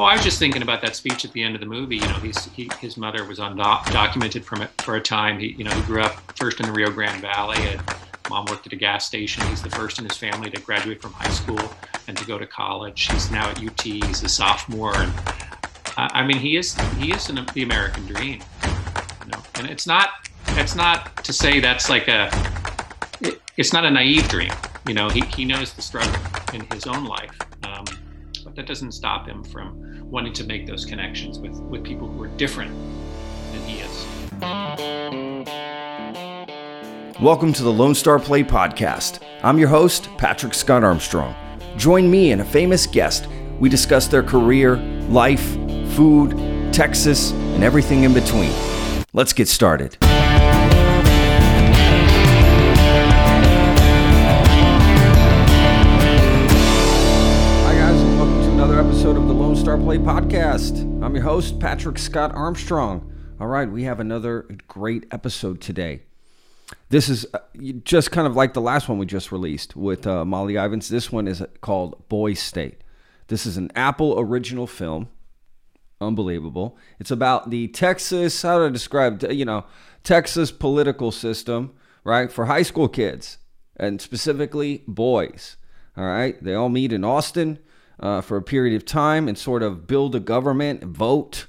Oh, I was just thinking about that speech at the end of the movie. You know, he's, he, his mother was undocumented from it for a time. He, you know, he grew up first in the Rio Grande Valley. And mom worked at a gas station. He's the first in his family to graduate from high school and to go to college. He's now at UT. He's a sophomore, and I mean, he is he is an, the American dream. You know, and it's not it's not to say that's like a it, it's not a naive dream. You know, he, he knows the struggle in his own life. Um, but that doesn't stop him from wanting to make those connections with, with people who are different than he is. Welcome to the Lone Star Play Podcast. I'm your host, Patrick Scott Armstrong. Join me and a famous guest. We discuss their career, life, food, Texas, and everything in between. Let's get started. Play podcast. I'm your host, Patrick Scott Armstrong. All right, we have another great episode today. This is uh, just kind of like the last one we just released with uh, Molly Ivins. This one is called Boy State. This is an Apple original film. Unbelievable. It's about the Texas, how do I describe, you know, Texas political system, right, for high school kids and specifically boys. All right, they all meet in Austin uh, for a period of time and sort of build a government, vote,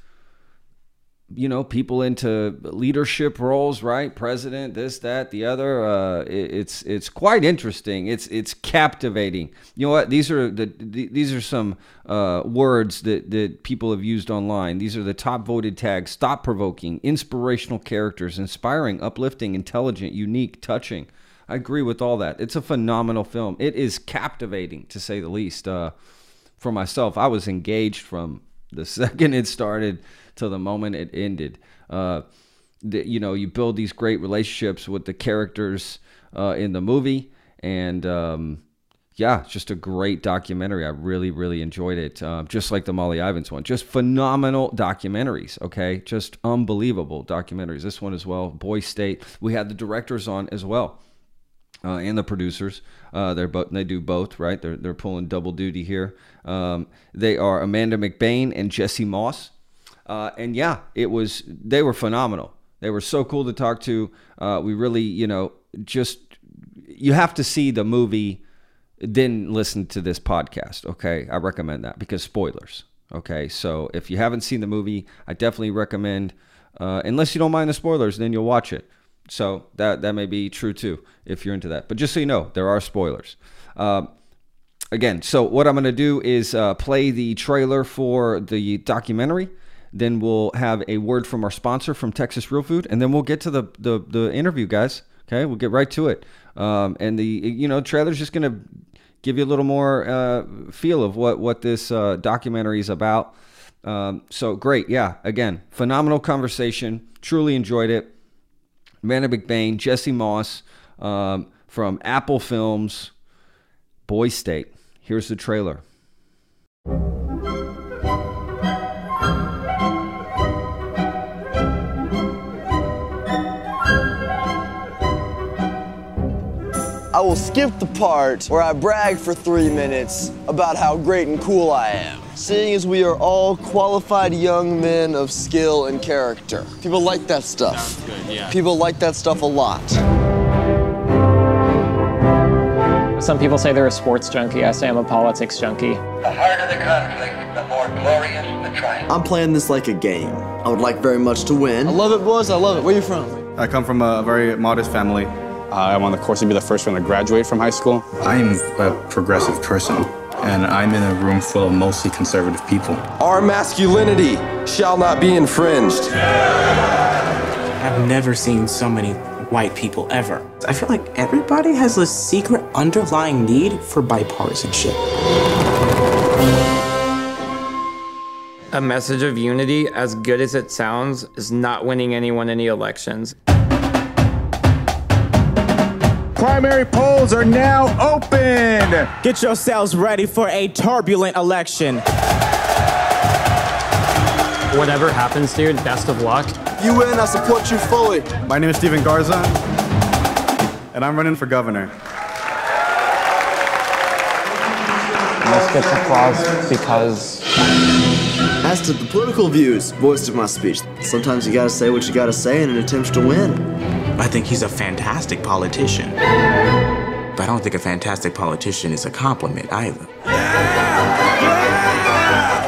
you know, people into leadership roles, right? President, this, that, the other. Uh, it, it's it's quite interesting. It's it's captivating. You know what? These are the, the these are some uh, words that that people have used online. These are the top voted tags: thought provoking, inspirational characters, inspiring, uplifting, intelligent, unique, touching. I agree with all that. It's a phenomenal film. It is captivating to say the least. Uh, for myself, I was engaged from the second it started to the moment it ended. Uh, the, you know, you build these great relationships with the characters uh, in the movie, and um, yeah, just a great documentary. I really, really enjoyed it. Uh, just like the Molly Ivins one, just phenomenal documentaries. Okay, just unbelievable documentaries. This one as well, Boy State. We had the directors on as well uh, and the producers. Uh, they're both they do both, right? They're they're pulling double duty here. Um, they are Amanda McBaine and Jesse Moss, uh, and yeah, it was they were phenomenal. They were so cool to talk to. Uh, we really, you know, just you have to see the movie, then listen to this podcast. Okay, I recommend that because spoilers. Okay, so if you haven't seen the movie, I definitely recommend. Uh, unless you don't mind the spoilers, then you'll watch it. So that that may be true too if you're into that. But just so you know, there are spoilers. Uh, again, so what I'm going to do is uh, play the trailer for the documentary. Then we'll have a word from our sponsor from Texas Real Food, and then we'll get to the the, the interview, guys. Okay, we'll get right to it. Um, and the you know trailer's just going to give you a little more uh, feel of what what this uh, documentary is about. Um, so great, yeah. Again, phenomenal conversation. Truly enjoyed it. Amanda McBaine, Jesse Moss um, from Apple Films, Boy State. Here's the trailer. I will skip the part where I brag for three minutes about how great and cool I am seeing as we are all qualified young men of skill and character. People like that stuff. Good, yeah. People like that stuff a lot. Some people say they're a sports junkie. I say I'm a politics junkie. The harder the conflict, the more glorious the triumph. I'm playing this like a game. I would like very much to win. I love it, boys. I love it. Where you from? I come from a very modest family. Uh, I'm on the course to be the first one to graduate from high school. I'm a progressive person and I'm in a room full of mostly conservative people. Our masculinity shall not be infringed. I've never seen so many white people ever. I feel like everybody has a secret underlying need for bipartisanship. A message of unity, as good as it sounds, is not winning anyone any elections. Primary polls are now open. Get yourselves ready for a turbulent election. Whatever happens, dude, best of luck. You win, I support you fully. My name is Steven Garza, and I'm running for governor. This gets applause because As to the political views voiced in my speech, sometimes you gotta say what you gotta say in an attempt to win. I think he's a fantastic politician. But I don't think a fantastic politician is a compliment either.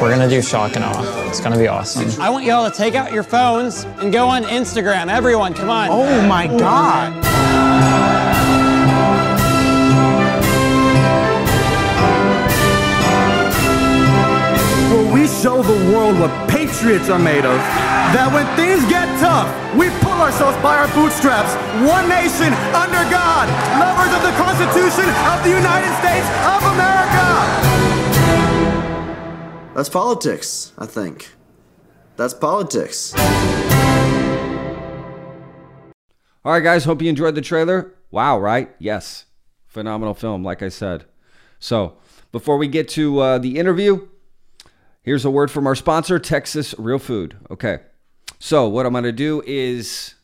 We're gonna do shock and awe. It's gonna be awesome. I want y'all to take out your phones and go on Instagram. Everyone, come on. Oh my god. Will we show the world what patriots are made of? That when things get tough, we pull ourselves by our bootstraps. One nation, under God, lovers of the Constitution of the United States of America. That's politics, I think. That's politics. All right, guys. Hope you enjoyed the trailer. Wow, right? Yes. Phenomenal film, like I said. So, before we get to uh, the interview, here's a word from our sponsor, Texas Real Food. Okay. So, what I'm going to do is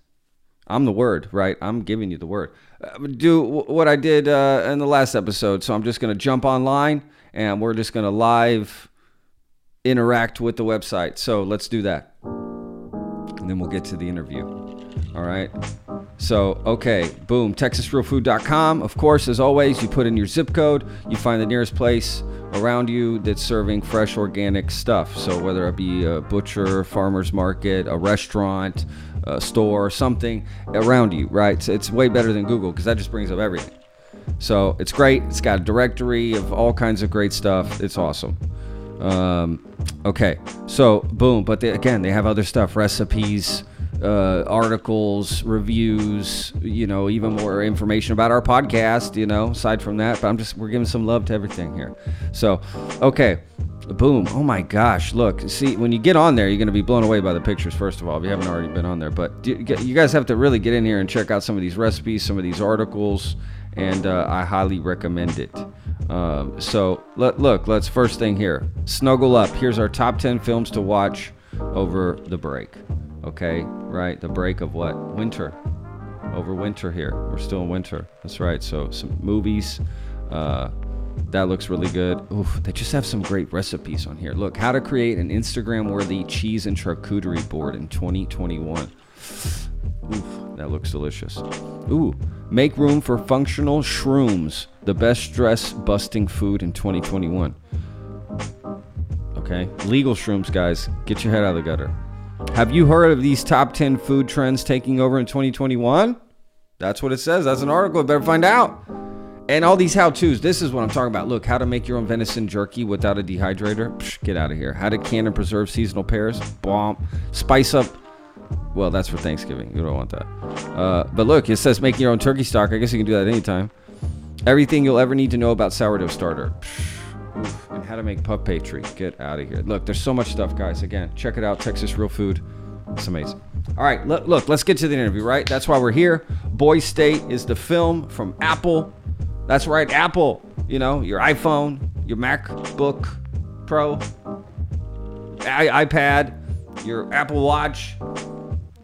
I'm the word, right? I'm giving you the word. Uh, do what I did uh, in the last episode. So, I'm just going to jump online and we're just going to live interact with the website. So, let's do that. And then we'll get to the interview. All right. So, okay, boom, texasrealfood.com. Of course, as always, you put in your zip code, you find the nearest place around you that's serving fresh organic stuff. So, whether it be a butcher, farmer's market, a restaurant, a store, something around you, right? So it's way better than Google because that just brings up everything. So, it's great. It's got a directory of all kinds of great stuff. It's awesome. Um, okay, so boom, but they, again, they have other stuff, recipes, uh, articles, reviews, you know, even more information about our podcast, you know, aside from that. But I'm just, we're giving some love to everything here. So, okay, boom. Oh my gosh, look, see, when you get on there, you're going to be blown away by the pictures, first of all, if you haven't already been on there. But you guys have to really get in here and check out some of these recipes, some of these articles, and uh, I highly recommend it. Um, so, let, look, let's first thing here snuggle up. Here's our top 10 films to watch over the break. Okay, right? The break of what? Winter. Over winter here. We're still in winter. That's right. So, some movies. Uh, that looks really good. Oof, they just have some great recipes on here. Look, how to create an Instagram worthy cheese and charcuterie board in 2021. Oof, that looks delicious. Ooh, make room for functional shrooms, the best stress busting food in 2021. Okay, legal shrooms, guys. Get your head out of the gutter. Have you heard of these top 10 food trends taking over in 2021? That's what it says. That's an article. Better find out. And all these how to's. This is what I'm talking about. Look, how to make your own venison jerky without a dehydrator. Psh, get out of here. How to can and preserve seasonal pears. Bomb. Spice up. Well, that's for Thanksgiving. You don't want that. Uh, but look, it says making your own turkey stock. I guess you can do that anytime. Everything you'll ever need to know about sourdough starter. Psh, oof, and how to make puff pastry. Get out of here. Look, there's so much stuff, guys. Again, check it out. Texas Real Food. It's amazing. All right, look, look, let's get to the interview, right? That's why we're here. Boy State is the film from Apple. That's right, Apple. You know, your iPhone, your MacBook Pro, I- iPad, your Apple Watch.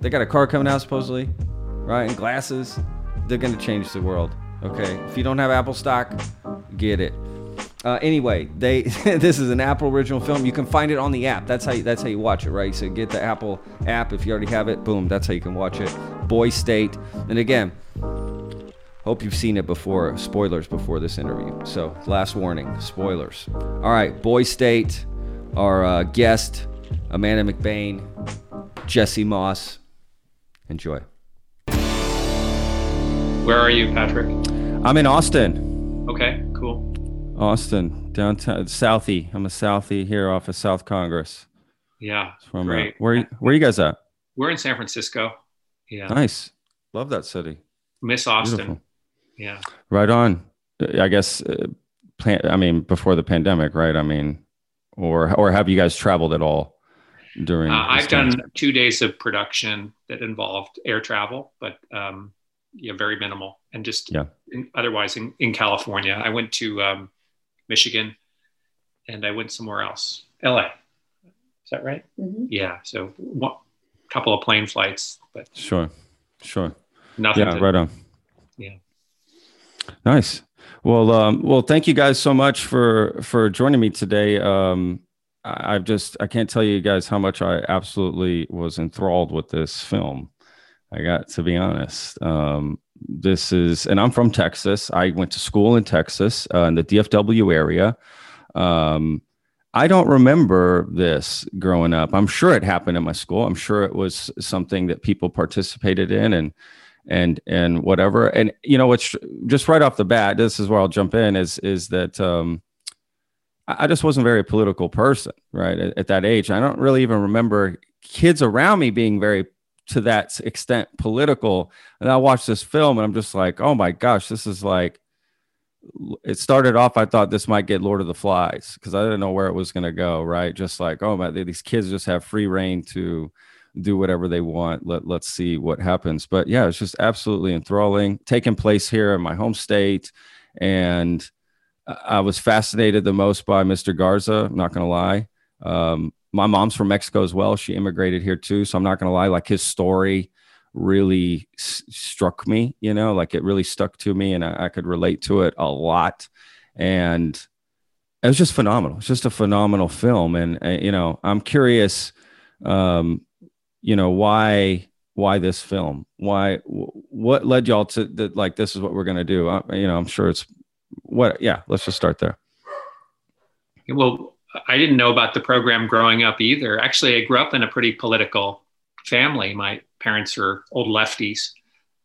They got a car coming out supposedly, right? And glasses. They're gonna change the world. Okay, if you don't have Apple stock, get it. Uh, anyway, they this is an Apple original film. You can find it on the app. That's how you, that's how you watch it, right? So get the Apple app if you already have it. Boom, that's how you can watch it. Boy State, and again, hope you've seen it before. Spoilers before this interview. So last warning, spoilers. All right, Boy State, our uh, guest, Amanda McBaine, Jesse Moss. Enjoy. Where are you, Patrick? I'm in Austin. Okay. Austin, downtown, Southie. I'm a Southie here off of South Congress. Yeah, From, uh, great. where where you guys at? We're in San Francisco. Yeah, Nice. Love that city. Miss Austin. Beautiful. Yeah. Right on. I guess. Uh, plan, I mean, before the pandemic, right? I mean, or or have you guys traveled at all during? Uh, I've done time? two days of production that involved air travel, but um, yeah, very minimal. And just Yeah. in, otherwise in, in California, I went to um, Michigan and I went somewhere else, LA. Is that right? Yeah. So one couple of plane flights, but Sure. Sure. nothing. yeah. to- Right on. Yeah. Nice. Well, um, well, thank you guys so much for for joining me today. Um, I've just I can't tell you guys how much I absolutely was enthralled with this film. I got to be honest. Um, this is, and I'm from Texas. I went to school in Texas uh, in the DFW area. Um, I don't remember this growing up. I'm sure it happened in my school. I'm sure it was something that people participated in and and and whatever. And you know, what's just right off the bat, this is where I'll jump in is is that um, I just wasn't very political person, right? At, at that age, I don't really even remember kids around me being very to that extent political. And I watched this film and I'm just like, oh my gosh, this is like it started off, I thought this might get Lord of the Flies because I didn't know where it was going to go. Right, just like oh my, these kids just have free reign to do whatever they want. Let let's see what happens. But yeah, it's just absolutely enthralling, taking place here in my home state, and I was fascinated the most by Mr. Garza. I'm not going to lie. Um, my mom's from Mexico as well. She immigrated here too, so I'm not going to lie. Like his story really s- struck me, you know, like it really stuck to me and I, I, could relate to it a lot. And it was just phenomenal. It's just a phenomenal film. And, uh, you know, I'm curious, um, you know, why, why this film? Why, w- what led y'all to that? Like, this is what we're going to do. I, you know, I'm sure it's what, yeah, let's just start there. Well, I didn't know about the program growing up either. Actually, I grew up in a pretty political family. My parents are old lefties,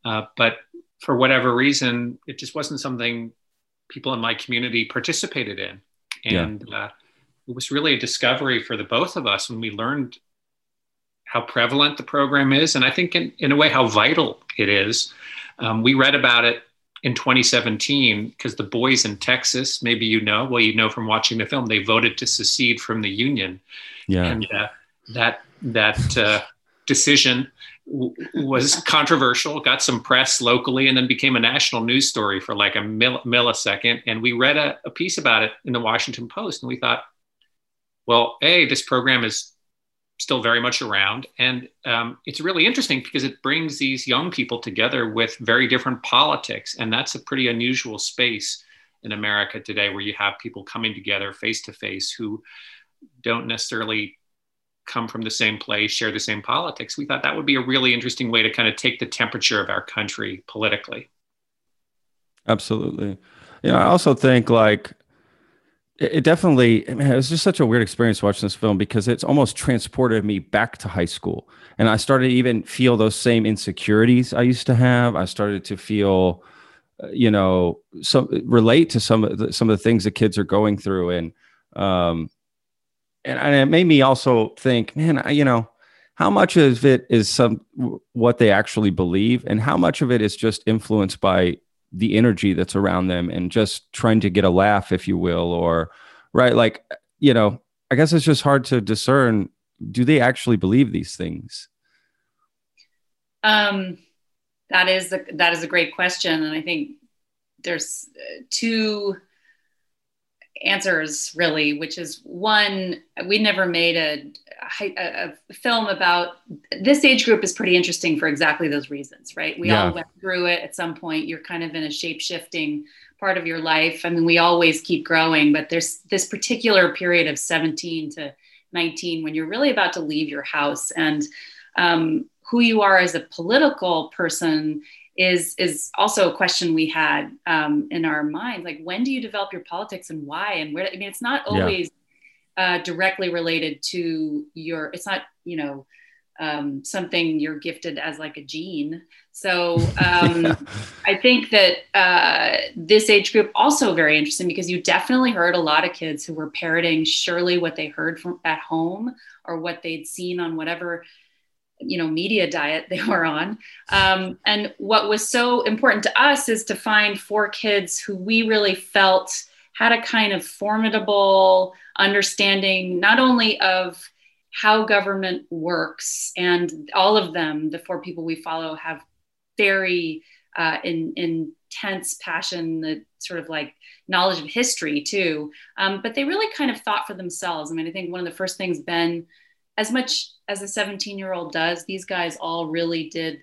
uh, but for whatever reason, it just wasn't something people in my community participated in. And yeah. uh, it was really a discovery for the both of us when we learned how prevalent the program is. And I think, in, in a way, how vital it is. Um, we read about it in 2017 because the boys in Texas, maybe you know, well, you know from watching the film, they voted to secede from the union. Yeah. And uh, that, that, uh, decision w- was controversial, got some press locally, and then became a national news story for like a mil- millisecond. And we read a, a piece about it in the Washington Post, and we thought, well, a this program is still very much around, and um, it's really interesting because it brings these young people together with very different politics, and that's a pretty unusual space in America today, where you have people coming together face to face who don't necessarily come from the same place, share the same politics. We thought that would be a really interesting way to kind of take the temperature of our country politically. Absolutely. Yeah, I also think like it definitely man, it was just such a weird experience watching this film because it's almost transported me back to high school. And i started to even feel those same insecurities i used to have. I started to feel uh, you know some relate to some of the, some of the things that kids are going through. And um, and, and it made me also think, man, I, you know, how much of it is some what they actually believe, and how much of it is just influenced by the energy that's around them and just trying to get a laugh, if you will, or right, like you know, I guess it's just hard to discern. Do they actually believe these things? Um, that is a, that is a great question, and I think there's uh, two answers really which is one we never made a, a, a, film about this age group is pretty interesting for exactly those reasons right? We yeah. all went through it at some point. You're kind of in a shape shifting part of your life. I mean we always keep growing but there's this particular period of 17 to 19 when you're really about to leave your house. And um, who you are as a political person is is also a question we had um, in our minds like when do you develop your politics and why? And where i mean it's not always yeah. Uh, directly related to your it's not you know um, something you're gifted as like a gene so um, yeah. i think that uh, this age group also very interesting because you definitely heard a lot of kids who were parroting surely what they heard from at home or what they'd seen on whatever you know media diet they were on um, and what was so important to us is to find four kids who we really felt had a kind of formidable understanding not only of how government works and all of them the four people we follow have very uh, in, intense passion the sort of like knowledge of history too. Um, but they really kind of thought for themselves. I mean i think one of the first things ben as much as a 17 year old does, these guys all really did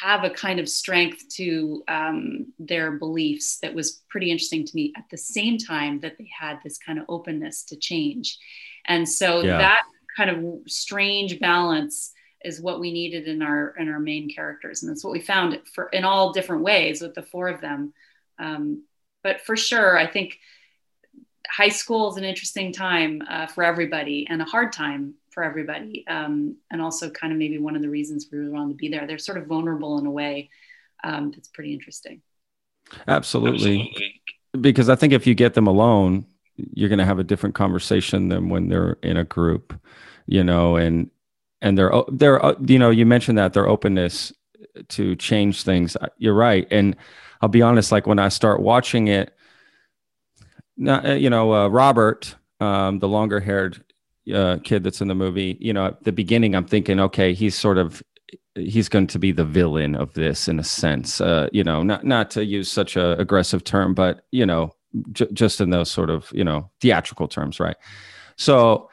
have a kind of strength to um, their beliefs that was pretty interesting to me at the same time that they had this kind of openness to change. And so Yeah. that kind of strange balance is what we needed in our in our main characters, and that's what we found for in all different ways with the four of them. Um, but for sure, I think high school is an interesting time uh, for everybody and a hard time for everybody, um, and also kind of maybe one of the reasons we really wanted to be there. They're sort of vulnerable in a way um, that's pretty interesting. Absolutely. Because I think if you get them alone, you're going to have a different conversation than when they're in a group, you know, and and they're they're uh, you know, you mentioned that their openness to change things. Uh, You're right. And I'll be honest like when I start watching it not, uh, you know, uh, Robert, um, the longer-haired uh, kid that's in the movie, you know, at the beginning I'm thinking okay, he's sort of he's going to be the villain of this in a sense uh, you know not not to use such a aggressive term but you know j- just in those sort of you know theatrical terms right? So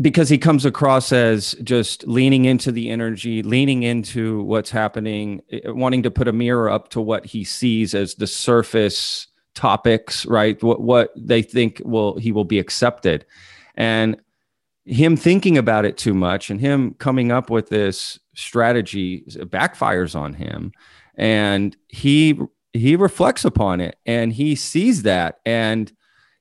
because he comes across as just leaning into the energy leaning into what's happening eh, wanting to put a mirror up to what he sees as the surface topics right? What what they think will he will be accepted and him thinking about it too much and him coming up with this strategy backfires on him. And he he reflects upon it and he sees that. And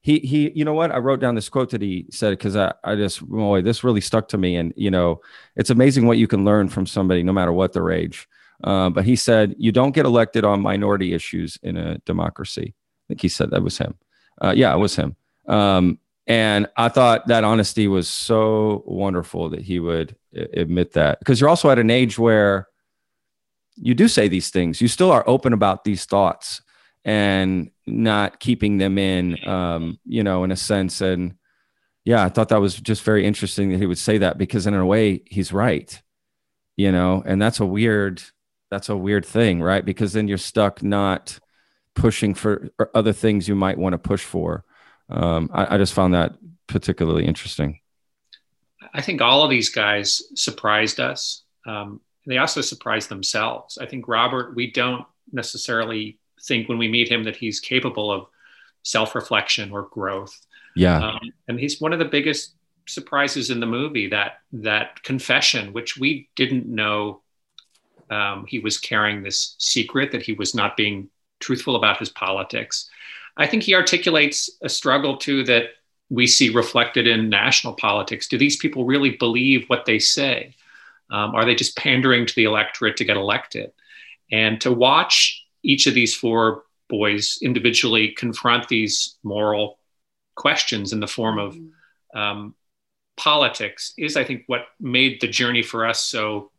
he he you know what? I wrote down this quote that he said because i i just boy this really stuck to me. And you know it's amazing what you can learn from somebody no matter what their age. Uh, but he said you don't get elected on minority issues in a democracy. I think he said that was him. Uh, yeah it was him. Um, and I thought that honesty was so wonderful that he would admit that because you're also at an age where you do say these things. You still are open about these thoughts and not keeping them in, um, you know, in a sense. And yeah, I thought that was just very interesting that he would say that because in a way he's right, you know, and that's a weird, that's a weird thing, right? Because then you're stuck not pushing for other things you might want to push for um, I, I, just found that particularly interesting. I think all of these guys surprised us. Um, they also surprised themselves. I think Robert, we don't necessarily think when we meet him that he's capable of self-reflection or growth. Yeah, um, and he's one of the biggest surprises in the movie. That that confession, which we didn't know, um, he was carrying this secret that he was not being truthful about his politics. I think he articulates a struggle too that we see reflected in national politics. Do these people really believe what they say? Um, are they just pandering to the electorate to get elected? And to watch each of these four boys individually confront these moral questions in the form of um, politics is, I think, what made the journey for us so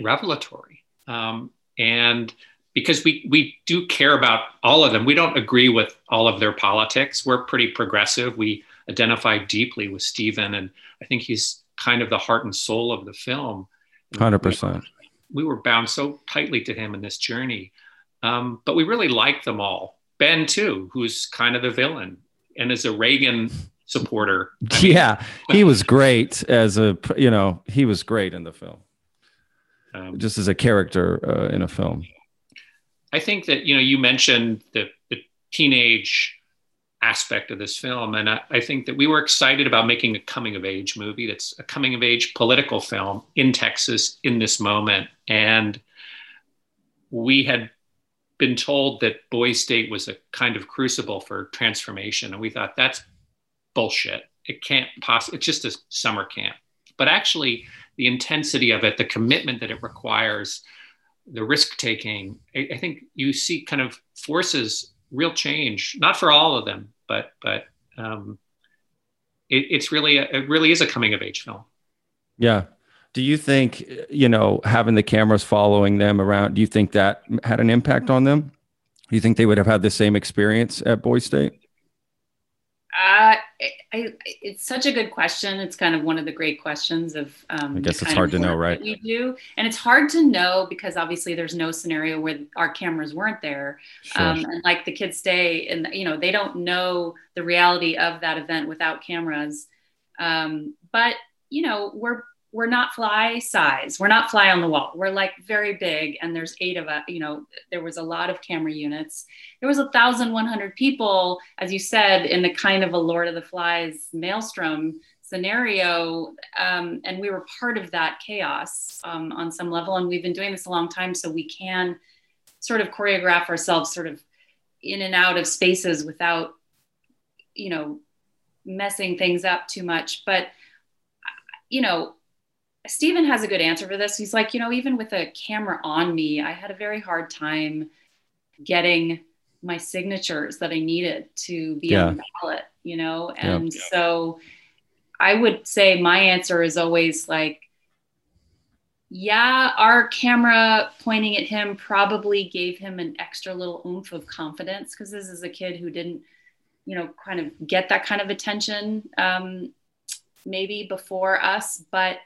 revelatory. Um, and because we we do care about all of them. We don't agree with all of their politics. We're pretty progressive. We identify deeply with Steven, and I think he's kind of the heart and soul of the film. Hundred percent. We were bound so tightly to him in this journey, um, but we really like them all. Ben too, who's kind of the villain and is a Reagan supporter. I mean, yeah, he was great as a you know he was great in the film, um, just as a character uh, in a film. I think that you know you mentioned the, the teenage aspect of this film, and I, I, think that we were excited about making a coming of age movie. That's a coming of age political film in Texas in this moment, and we had been told that Boys State was a kind of crucible for transformation, and we thought that's bullshit. It can't possibly. It's just a summer camp, but actually, the intensity of it, the commitment that it requires the risk taking, I, I, think you see kind of forces real change, not for all of them, but but um, it, it's really a, it really is a coming of age film. Yeah. Do you think you know having the cameras following them around? Do you think that had an impact on them? Do you think they would have had the same experience at Boys State? Uh, I, it's such a good question. It's kind of one of the great questions of. Um, I guess it's hard to know, right? We do, and it's hard to know because obviously there's no scenario where our cameras weren't there, sure. um, and like the kids stay, and you know they don't know the reality of that event without cameras. Um, but you know we're we're not fly size. We're not fly on the wall. We're like very big, and there's eight of us. You know, there was a lot of camera units. There was a thousand one hundred people, as you said, in the kind of a Lord of the Flies maelstrom scenario, um, and we were part of that chaos um, on some level. And we've been doing this a long time, so we can sort of choreograph ourselves sort of in and out of spaces without, you know, messing things up too much. But you know Steven has a good answer for this. He's like, you know, even with a camera on me, I had a very hard time getting my signatures that I needed to be yeah. on the ballot, you know? And yeah. so I would say my answer is always like, yeah, our camera pointing at him probably gave him an extra little oomph of confidence because this is a kid who didn't, you know, kind of get that kind of attention um, maybe before us. But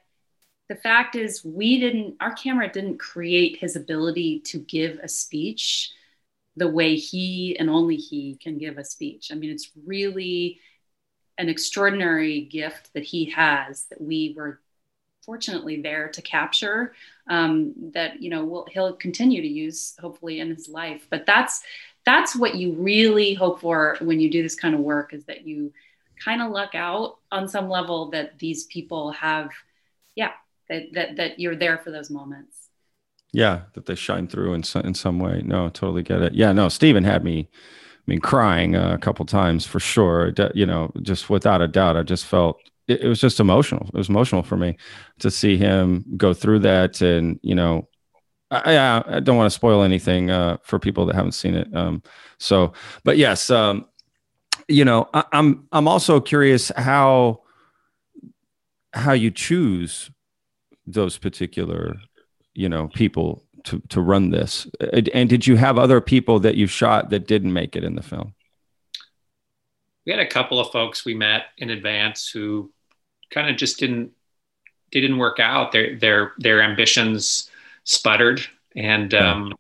the fact is we didn't our camera didn't create his ability to give a speech the way he and only he can give a speech. I mean it's really an extraordinary gift that he has that we were fortunately there to capture um, that you know will he'll continue to use hopefully in his life. But that's that's what you really hope for when you do this kind of work is that you kind of luck out on some level that these people have yeah that that that you're there for those moments. Yeah that they shine through in some, in some way. No totally get it. Yeah no Steven had me I mean crying uh, a couple times for sure. You know just without a doubt I just felt it, it was just emotional. It was emotional for me to see him go through that and you know I, I don't want to spoil anything uh, for people that haven't seen it. Um, so, but yes, um, you know, I, I'm I'm also curious how how you choose those particular you know people to to run this. And did you have other people that you shot that didn't make it in the film? We had a couple of folks we met in advance who kind of just didn't they didn't work out. Their their their ambitions sputtered and um,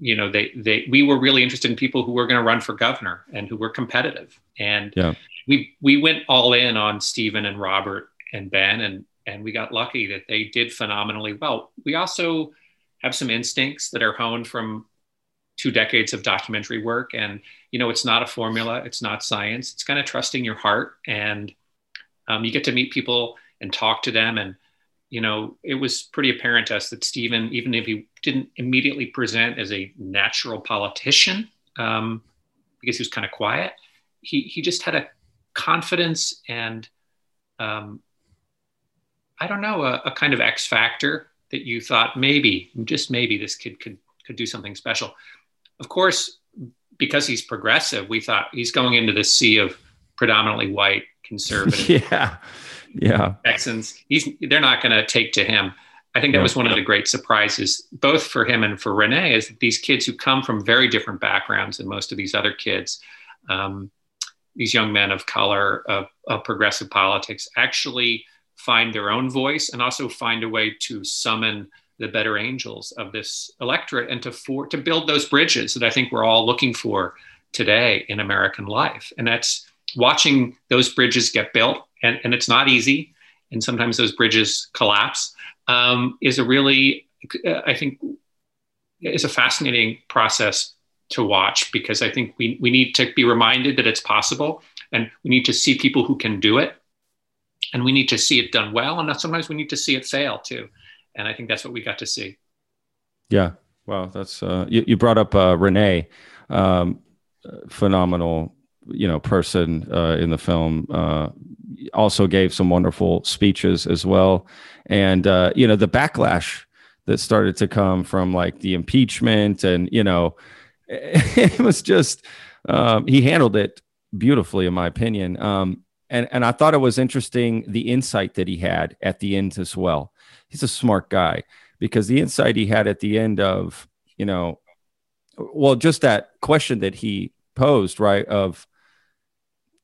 you know they they we were really interested in people who were going to run for governor and who were competitive. And yeah. we we went all in on Steven and Robert and Ben and and we got lucky that they did phenomenally well. We also have some instincts that are honed from two decades of documentary work. And, you know, it's not a formula, it's not science, it's kind of trusting your heart. And um, you get to meet people and talk to them. And, you know, it was pretty apparent to us that Steven, even if he didn't immediately present as a natural politician, um, because he was kind of quiet, he, he just had a confidence and um, I don't know, a, a kind of X factor that you thought maybe, just maybe, this kid could could do something special. Of course, because he's progressive, we thought he's going into the sea of predominantly white conservative. yeah, yeah. Texans. He's they're not going to take to him. I think that was one of the great surprises, both for him and for Renee, is that these kids who come from very different backgrounds than most of these other kids, um, these young men of color, of, of progressive politics, actually find their own voice and also find a way to summon the better angels of this electorate and to for to build those bridges that I think we're all looking for today in American life. And that's watching those bridges get built, and, and it's not easy, and sometimes those bridges collapse, um, is a really, I think, is a fascinating process to watch because I think we, we need to be reminded that it's possible and we need to see people who can do it and we need to see it done well and sometimes we need to see it fail too. And i think that's what we got to see. Yeah. Well that's uh, you, you, brought up uh, renee um, phenomenal you know person uh, in the film uh, also gave some wonderful speeches as well. And uh, you know the backlash that started to come from like the impeachment and you know it was just um, he handled it beautifully in my opinion. Um, and and I thought it was interesting the insight that he had at the end as well. He's a smart guy because the insight he had at the end of you know, well, just that question that he posed, right? Of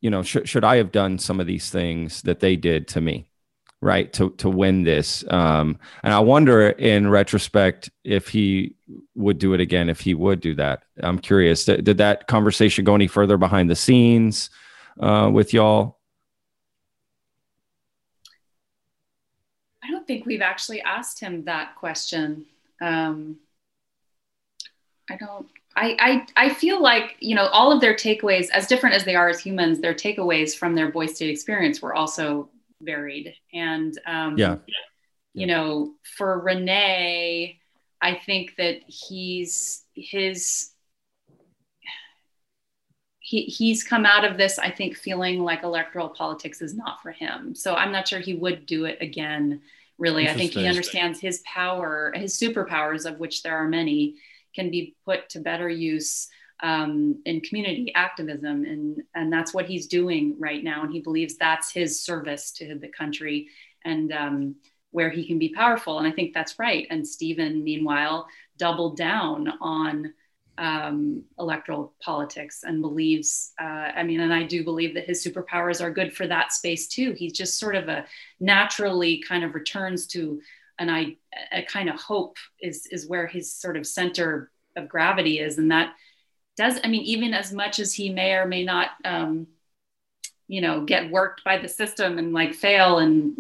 you know, sh- should I have done some of these things that they did to me, right? To to win this, um, and I wonder in retrospect if he would do it again, if he would do that. I'm curious. Did, did that conversation go any further behind the scenes uh, with y'all? Don't think we've actually asked him that question. Um, I don't. I, I I feel like you know all of their takeaways, as different as they are as humans, their takeaways from their boy state experience were also varied. And um, yeah, you know, for Renee, I think that he's his he he's come out of this, I think, feeling like electoral politics is not for him. So I'm not sure he would do it again. Really, I think he understands his power, his superpowers, of which there are many, can be put to better use um, in community activism, and and that's what he's doing right now. And he believes that's his service to the country, and um, where he can be powerful. And I think that's right. And Steven, meanwhile, doubled down on um, electoral politics and believes, uh, I mean, and I do believe that his superpowers are good for that space too. He's just sort of a naturally kind of returns to an I, a kind of hope is is where his sort of center of gravity is, and that does. I mean, even as much as he may or may not, um, you know, get worked by the system and like fail, and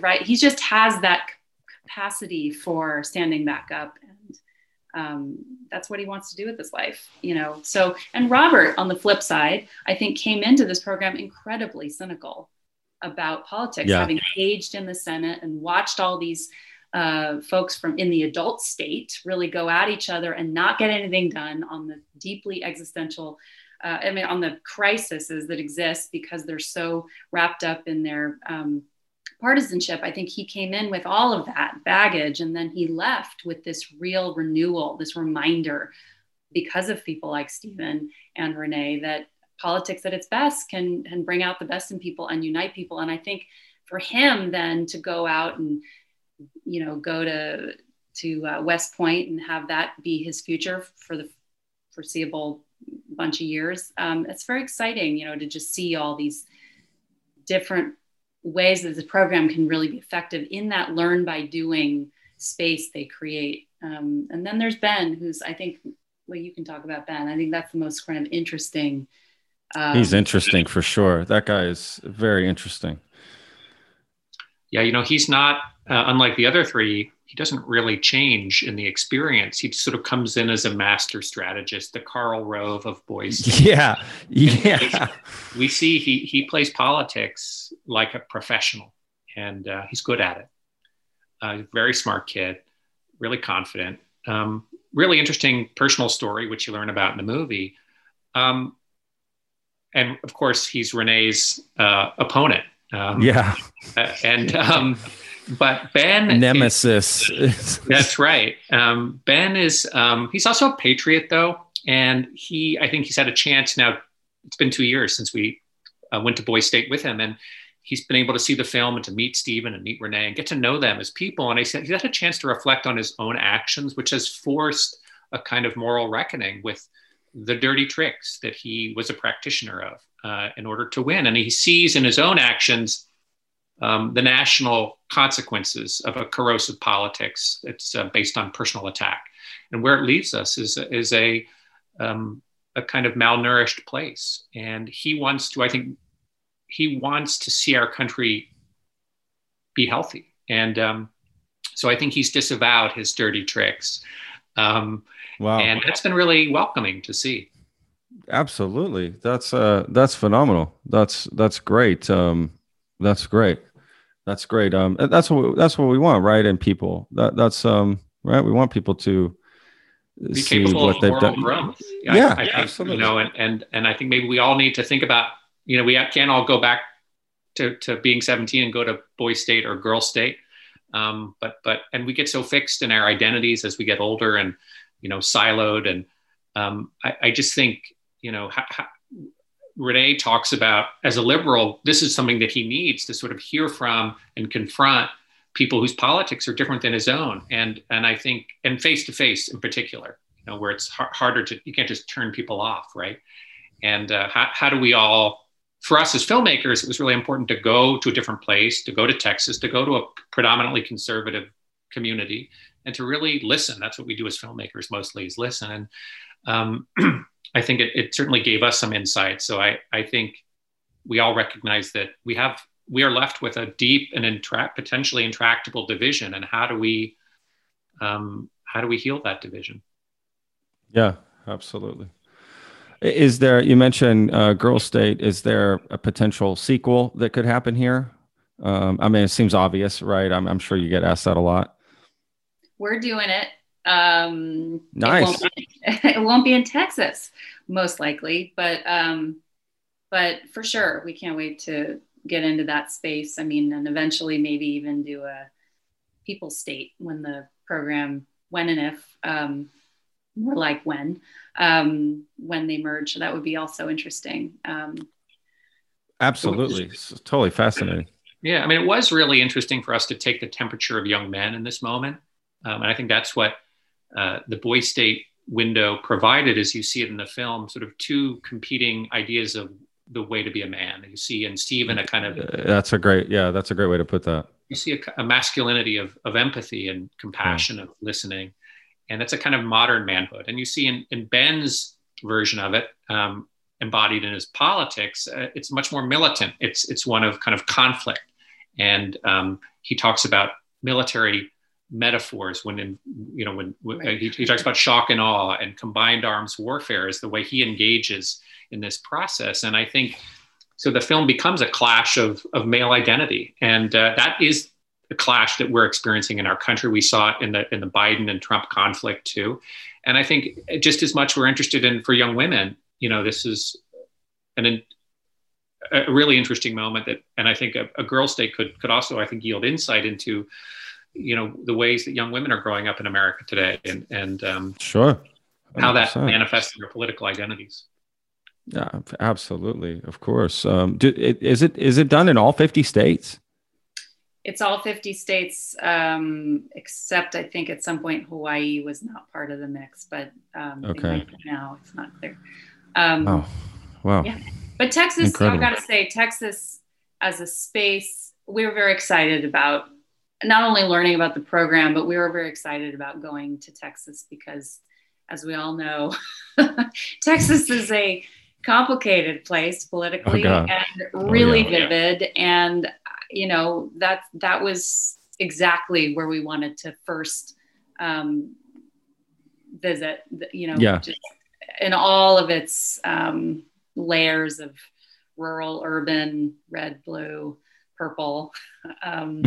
right, he just has that capacity for standing back up um, that's what he wants to do with his life, you know. So, and Robert, on the flip side, I think came into this program incredibly cynical about politics, yeah. having aged in the Senate and watched all these uh, folks from in the adult state really go at each other and not get anything done on the deeply existential. Uh, I mean, on the crises that exist because they're so wrapped up in their um, partisanship, I think he came in with all of that baggage and then he left with this real renewal, this reminder because of people like Steven and Renee that politics at its best can, can bring out the best in people and unite people. And I think for him then to go out and, you know, go to, to uh, West Point and have that be his future for the foreseeable bunch of years, um, it's very exciting, you know, to just see all these different ways that the program can really be effective in that learn by doing space they create. Um, and then there's Ben, who's I think well, you can talk about Ben. I think that's the most kind of interesting. Um, He's interesting for sure. That guy is very interesting. Yeah, you know, he's not uh, unlike the other three he doesn't really change in the experience. He sort of comes in as a master strategist, the Karl Rove of boys. Yeah, yeah. We see he he plays politics like a professional, and uh, he's good at it. Uh, very smart kid, really confident. Um, really interesting personal story, which you learn about in the movie. Um, and of course, he's Renee's uh, opponent. Um, yeah, and um, but Ben nemesis. Is, that's right. Um, ben is um, he's also a patriot though, and he I think he's had a chance now. It's been two years since we uh, went to Boy State with him, and he's been able to see the film and to meet Steven and meet Renee and get to know them as people. And I said he's had a chance to reflect on his own actions, which has forced a kind of moral reckoning with the dirty tricks that he was a practitioner of uh, in order to win. And he sees in his own actions um, the national consequences of a corrosive politics that's uh, based on personal attack. And where it leaves us is, is a, um, a kind of malnourished place. And he wants to, I think, he wants to see our country be healthy. And um, so I think he's disavowed his dirty tricks. Um, wow. And that's been really welcoming to see. Absolutely. That's, uh, that's phenomenal. That's, that's great. Um, that's great. That's great. Um, that's what we, that's what we want, right? And people that that's um right. We want people to be see what they've done. Growth. Yeah, I, I think, absolutely. You know, and and and I think maybe we all need to think about. You know, we can't all go back to to being 17 and go to boy state or girl state. Um, but but and we get so fixed in our identities as we get older and you know siloed and um, I, I just think you know Renee talks about as a liberal, this is something that he needs to sort of hear from and confront people whose politics are different than his own. And and I think and face to face in particular, you know, where it's har- harder to you can't just turn people off, right? And uh, how how do we all for us as filmmakers, it was really important to go to a different place, to go to Texas, to go to a predominantly conservative community, and to really listen. That's what we do as filmmakers mostly is listen. And um, I think it, it certainly gave us some insight. So I, I think we all recognize that we have we are left with a deep and intra- potentially intractable division. And how do we um, how do we heal that division? Yeah, absolutely. Is there? You mentioned uh, Girl State. Is there a potential sequel that could happen here? Um, I mean, it seems obvious, right? I'm, I'm, sure you get asked that a lot. We're doing it. Um, nice. It won't, be, it won't, be, in Texas, most likely, but um, but for sure, we can't wait to get into that space. I mean, and eventually, maybe even do a people state when the program, when and if, um, more like when, um, when they merge. So that would be also interesting. Um, Absolutely, it's totally fascinating. Yeah, I mean, it was really interesting for us to take the temperature of young men in this moment, um, and I think that's what uh, the Boys State window provided, as you see it in the film, sort of two competing ideas of the way to be a man. You see in Steven a kind of uh, that's a great yeah, that's a great way to put that. You see a, a masculinity of of empathy and compassion, yeah. of listening, and it's a kind of modern manhood. And you see in in Ben's version of it, um, embodied in his politics, uh, it's much more militant. It's it's one of kind of conflict, and um, he talks about military metaphors when in you know when, when he, he, talks about shock and awe and combined arms warfare is the way he engages in this process. And i think so the film becomes a clash of, of male identity. And uh, that is the clash that we're experiencing in our country. We saw it in the in the biden and trump conflict too. And i think just as much we're interested in for young women you know this is an a really interesting moment that and i think a, a girl state could could also i think yield insight into you know the ways that young women are growing up in America today, and and um, sure 100%. how that manifests in their political identities. Yeah, absolutely, of course. Um, do, it, is it is it done in all fifty states? It's all fifty states, um, except I think at some point Hawaii was not part of the mix, but um, okay. now it's not clear. Um, oh, wow! Yeah, but Texas, Incredible. I've got to say, Texas as a space, we were very excited about not only learning about the program, but we were very excited about going to Texas because, as we all know, Texas is a complicated place politically oh and really oh, yeah. vivid. And you know that that was exactly where we wanted to first um, visit. You know, yeah. in all of its um, layers of rural, urban, red, blue, purple. Um,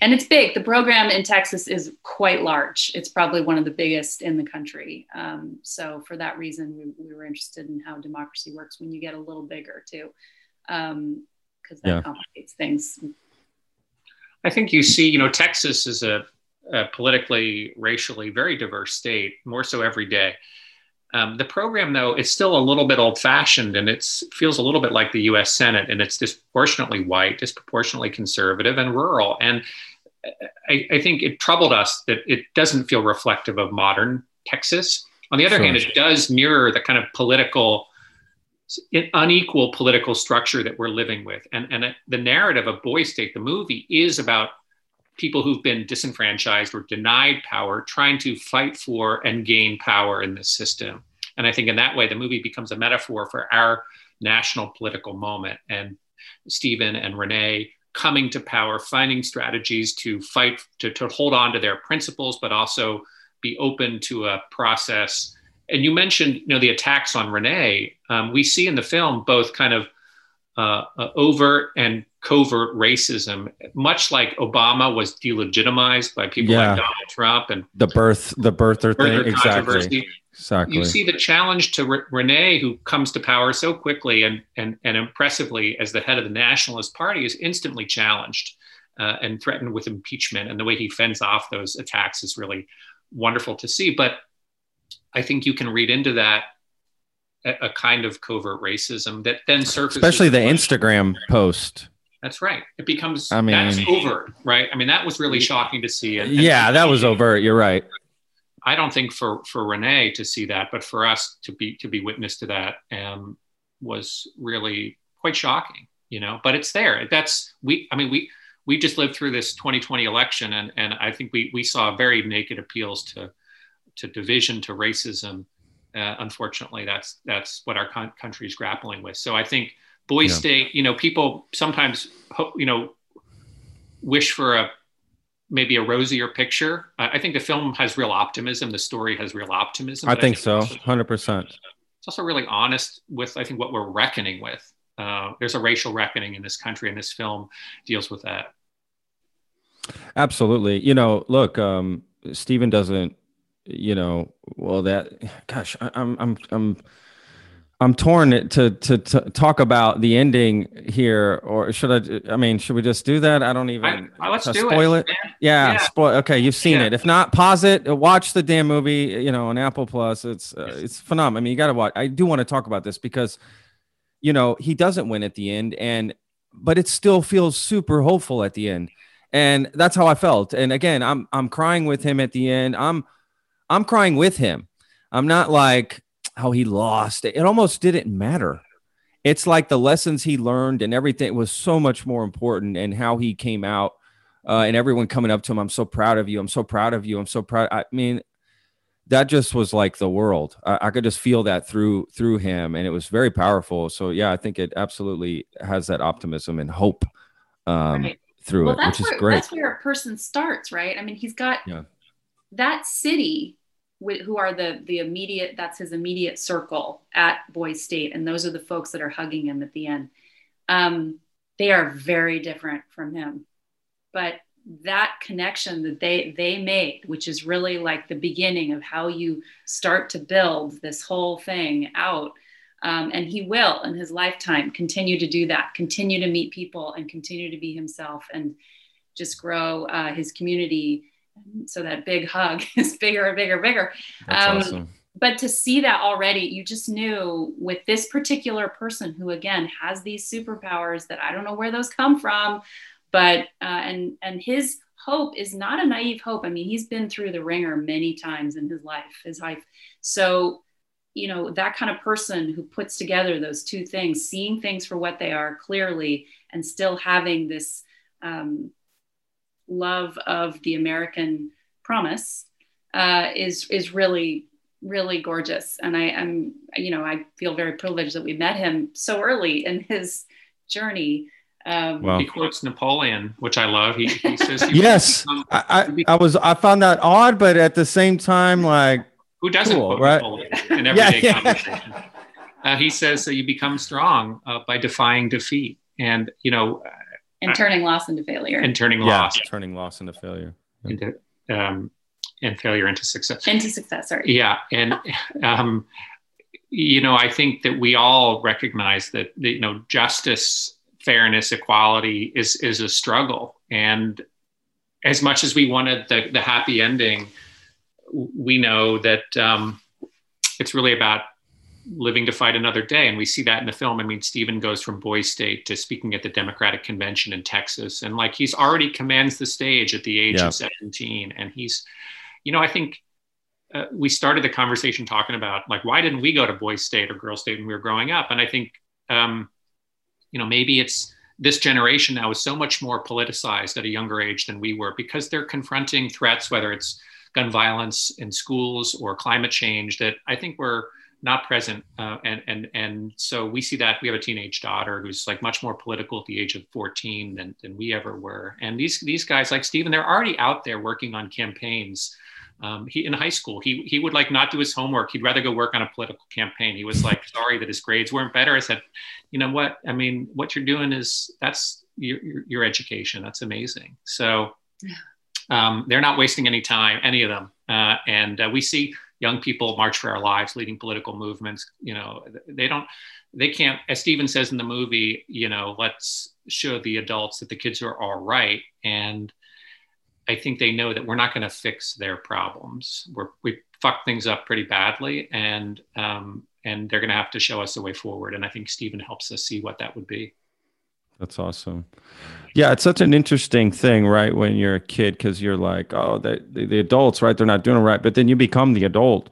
and it's big. The program in Texas is quite large. It's probably one of the biggest in the country. Um, so for that reason, we, we, were interested in how democracy works when you get a little bigger too, because um, that yeah. complicates things. I think you see, you know, Texas is a, a politically, racially very diverse state, more so every day. Um, the program, though, is still a little bit old-fashioned, and it feels a little bit like the U.S. Senate, and it's disproportionately white, disproportionately conservative, and rural. And I, I, think it troubled us that it doesn't feel reflective of modern Texas. On the other sure. hand, it does mirror the kind of political, unequal political structure that we're living with. And, and the narrative of Boys State, the movie, is about people who've been disenfranchised or denied power trying to fight for and gain power in this system. And I think in that way, the movie becomes a metaphor for our national political moment. And Steven and Renee coming to power, finding strategies to fight, to, to hold on to their principles, but also be open to a process. And you mentioned, you know, the attacks on Renee. Um, we see in the film both kind of uh, uh, overt and covert racism, much like Obama was delegitimized by people yeah. like Donald Trump and the birth, the birther, birther thing, exactly. Exactly. You see the challenge to Re- Renee, who comes to power so quickly and, and, and impressively as the head of the Nationalist Party, is instantly challenged uh, and threatened with impeachment. And the way he fends off those attacks is really wonderful to see. But I think you can read into that a, kind of covert racism that then surfaces. Especially the Instagram post. That's right. It becomes I mean, that's overt, right? I mean, that was really shocking to see. And, yeah, that was overt. You're right. I don't think for for Renee to see that, but for us to be to be witness to that um, was really quite shocking. You know, but it's there. That's we. I mean, we we just lived through this 2020 election, and and I think we we saw very naked appeals to to division, to racism, uh, unfortunately, that's that's what our con- country is grappling with. So I think Boys yeah. State, you know, people sometimes hope, you know, wish for a maybe a rosier picture. I think the film has real optimism. The story has real optimism. I think, I think so, hundred percent. It's also really honest with I think what we're reckoning with. Uh, there's a racial reckoning in this country, and this film deals with that. Absolutely. You know, look, um, Steven doesn't. You know, well, that gosh, I, I'm I'm I'm I'm torn to, to, to talk about the ending here, or should I? I mean, should we just do that? I don't even. I, let's do spoil it. it. Yeah, yeah. spoil. Okay, you've seen yeah. it. If not, pause it. Watch the damn movie. You know, on Apple Plus. It's uh, it's phenomenal. I mean, you got to watch. I do want to talk about this because, you know, he doesn't win at the end, and but it still feels super hopeful at the end, and that's how I felt. And again, I'm I'm crying with him at the end. I'm I'm crying with him. I'm not like how he lost. It almost didn't matter. It's like the lessons he learned and everything was so much more important and how he came out uh, and everyone coming up to him. I'm so proud of you. I'm so proud of you. I'm so proud. I mean, that just was like the world. I, I, could just feel that through through him, and it was very powerful. So yeah, I think it absolutely has that optimism and hope um, right. through well, it, which where, is great. That's where a person starts, right? I mean, he's got yeah. that city who are the the immediate that's his immediate circle at Boys State, and those are the folks that are hugging him at the end. Um, they are very different from him, but that connection that they they made, which is really like the beginning of how you start to build this whole thing out. Um, and he will in his lifetime continue to do that continue to meet people and continue to be himself and just grow uh, his community so that big hug is bigger and bigger and bigger. Um, awesome. But to see that already, you just knew with this particular person who, again, has these superpowers that I don't know where those come from, but uh, and and his hope is not a naive hope. I mean, he's been through the ringer many times in his life, his life. So, you know, that kind of person who puts together those two things, seeing things for what they are clearly, and still having this um, love of the American promise uh, is is really really gorgeous. And I am you know I feel very privileged that we met him so early in his journey. Um, He quotes Napoleon, which I love. He, he says, he "Yes, become, I, I, I, was I found that odd, but at the same time, like who doesn't cool, quote right? Napoleon in everyday yeah, conversation?" Uh, he says that you become strong uh, by defying defeat, and you know and turning loss into failure. And turning yeah, loss. turning loss into failure. Into um, and failure into success. Into success sorry. Yeah and um, you know i think that we all recognize that you know justice fairness equality is is a struggle. And as much as we wanted the, the happy ending we know that um, it's really about living to fight another day. And we see that in the film. I mean, Steven goes from Boys State to speaking at the Democratic Convention in Texas. And like he's already commands the stage at the age yeah. of 17. And he's, you know, I think uh, we started the conversation talking about like, why didn't we go to Boys State or Girls State when we were growing up? And I think, um, you know, maybe it's this generation now is so much more politicized at a younger age than we were because they're confronting threats, whether it's gun violence in schools or climate change, that I think we're, not present. Uh, and, and, and so we see that we have a teenage daughter who's like much more political at the age of 14 than, than we ever were. And these, these guys like Steven, they're already out there working on campaigns. Um, he in high school, he, he would like not do his homework. He'd rather go work on a political campaign. He was like, sorry that his grades weren't better. I said, you know what? I mean, what you're doing is that's your, your, your education. That's amazing. So um, they're not wasting any time, any of them. Uh, and uh, we see young people march for our lives, leading political movements. You know, they don't, they can't, as Steven says in the movie, you know, let's show the adults that the kids are all right. And I think they know that we're not going to fix their problems. We're, we fucked things up pretty badly, and um, and they're going to have to show us the way forward. And I think Steven helps us see what that would be. That's awesome. Yeah, it's such an interesting thing, right? When you're a kid, because you're like, oh, the, the adults, right? They're not doing it right. But then you become the adult,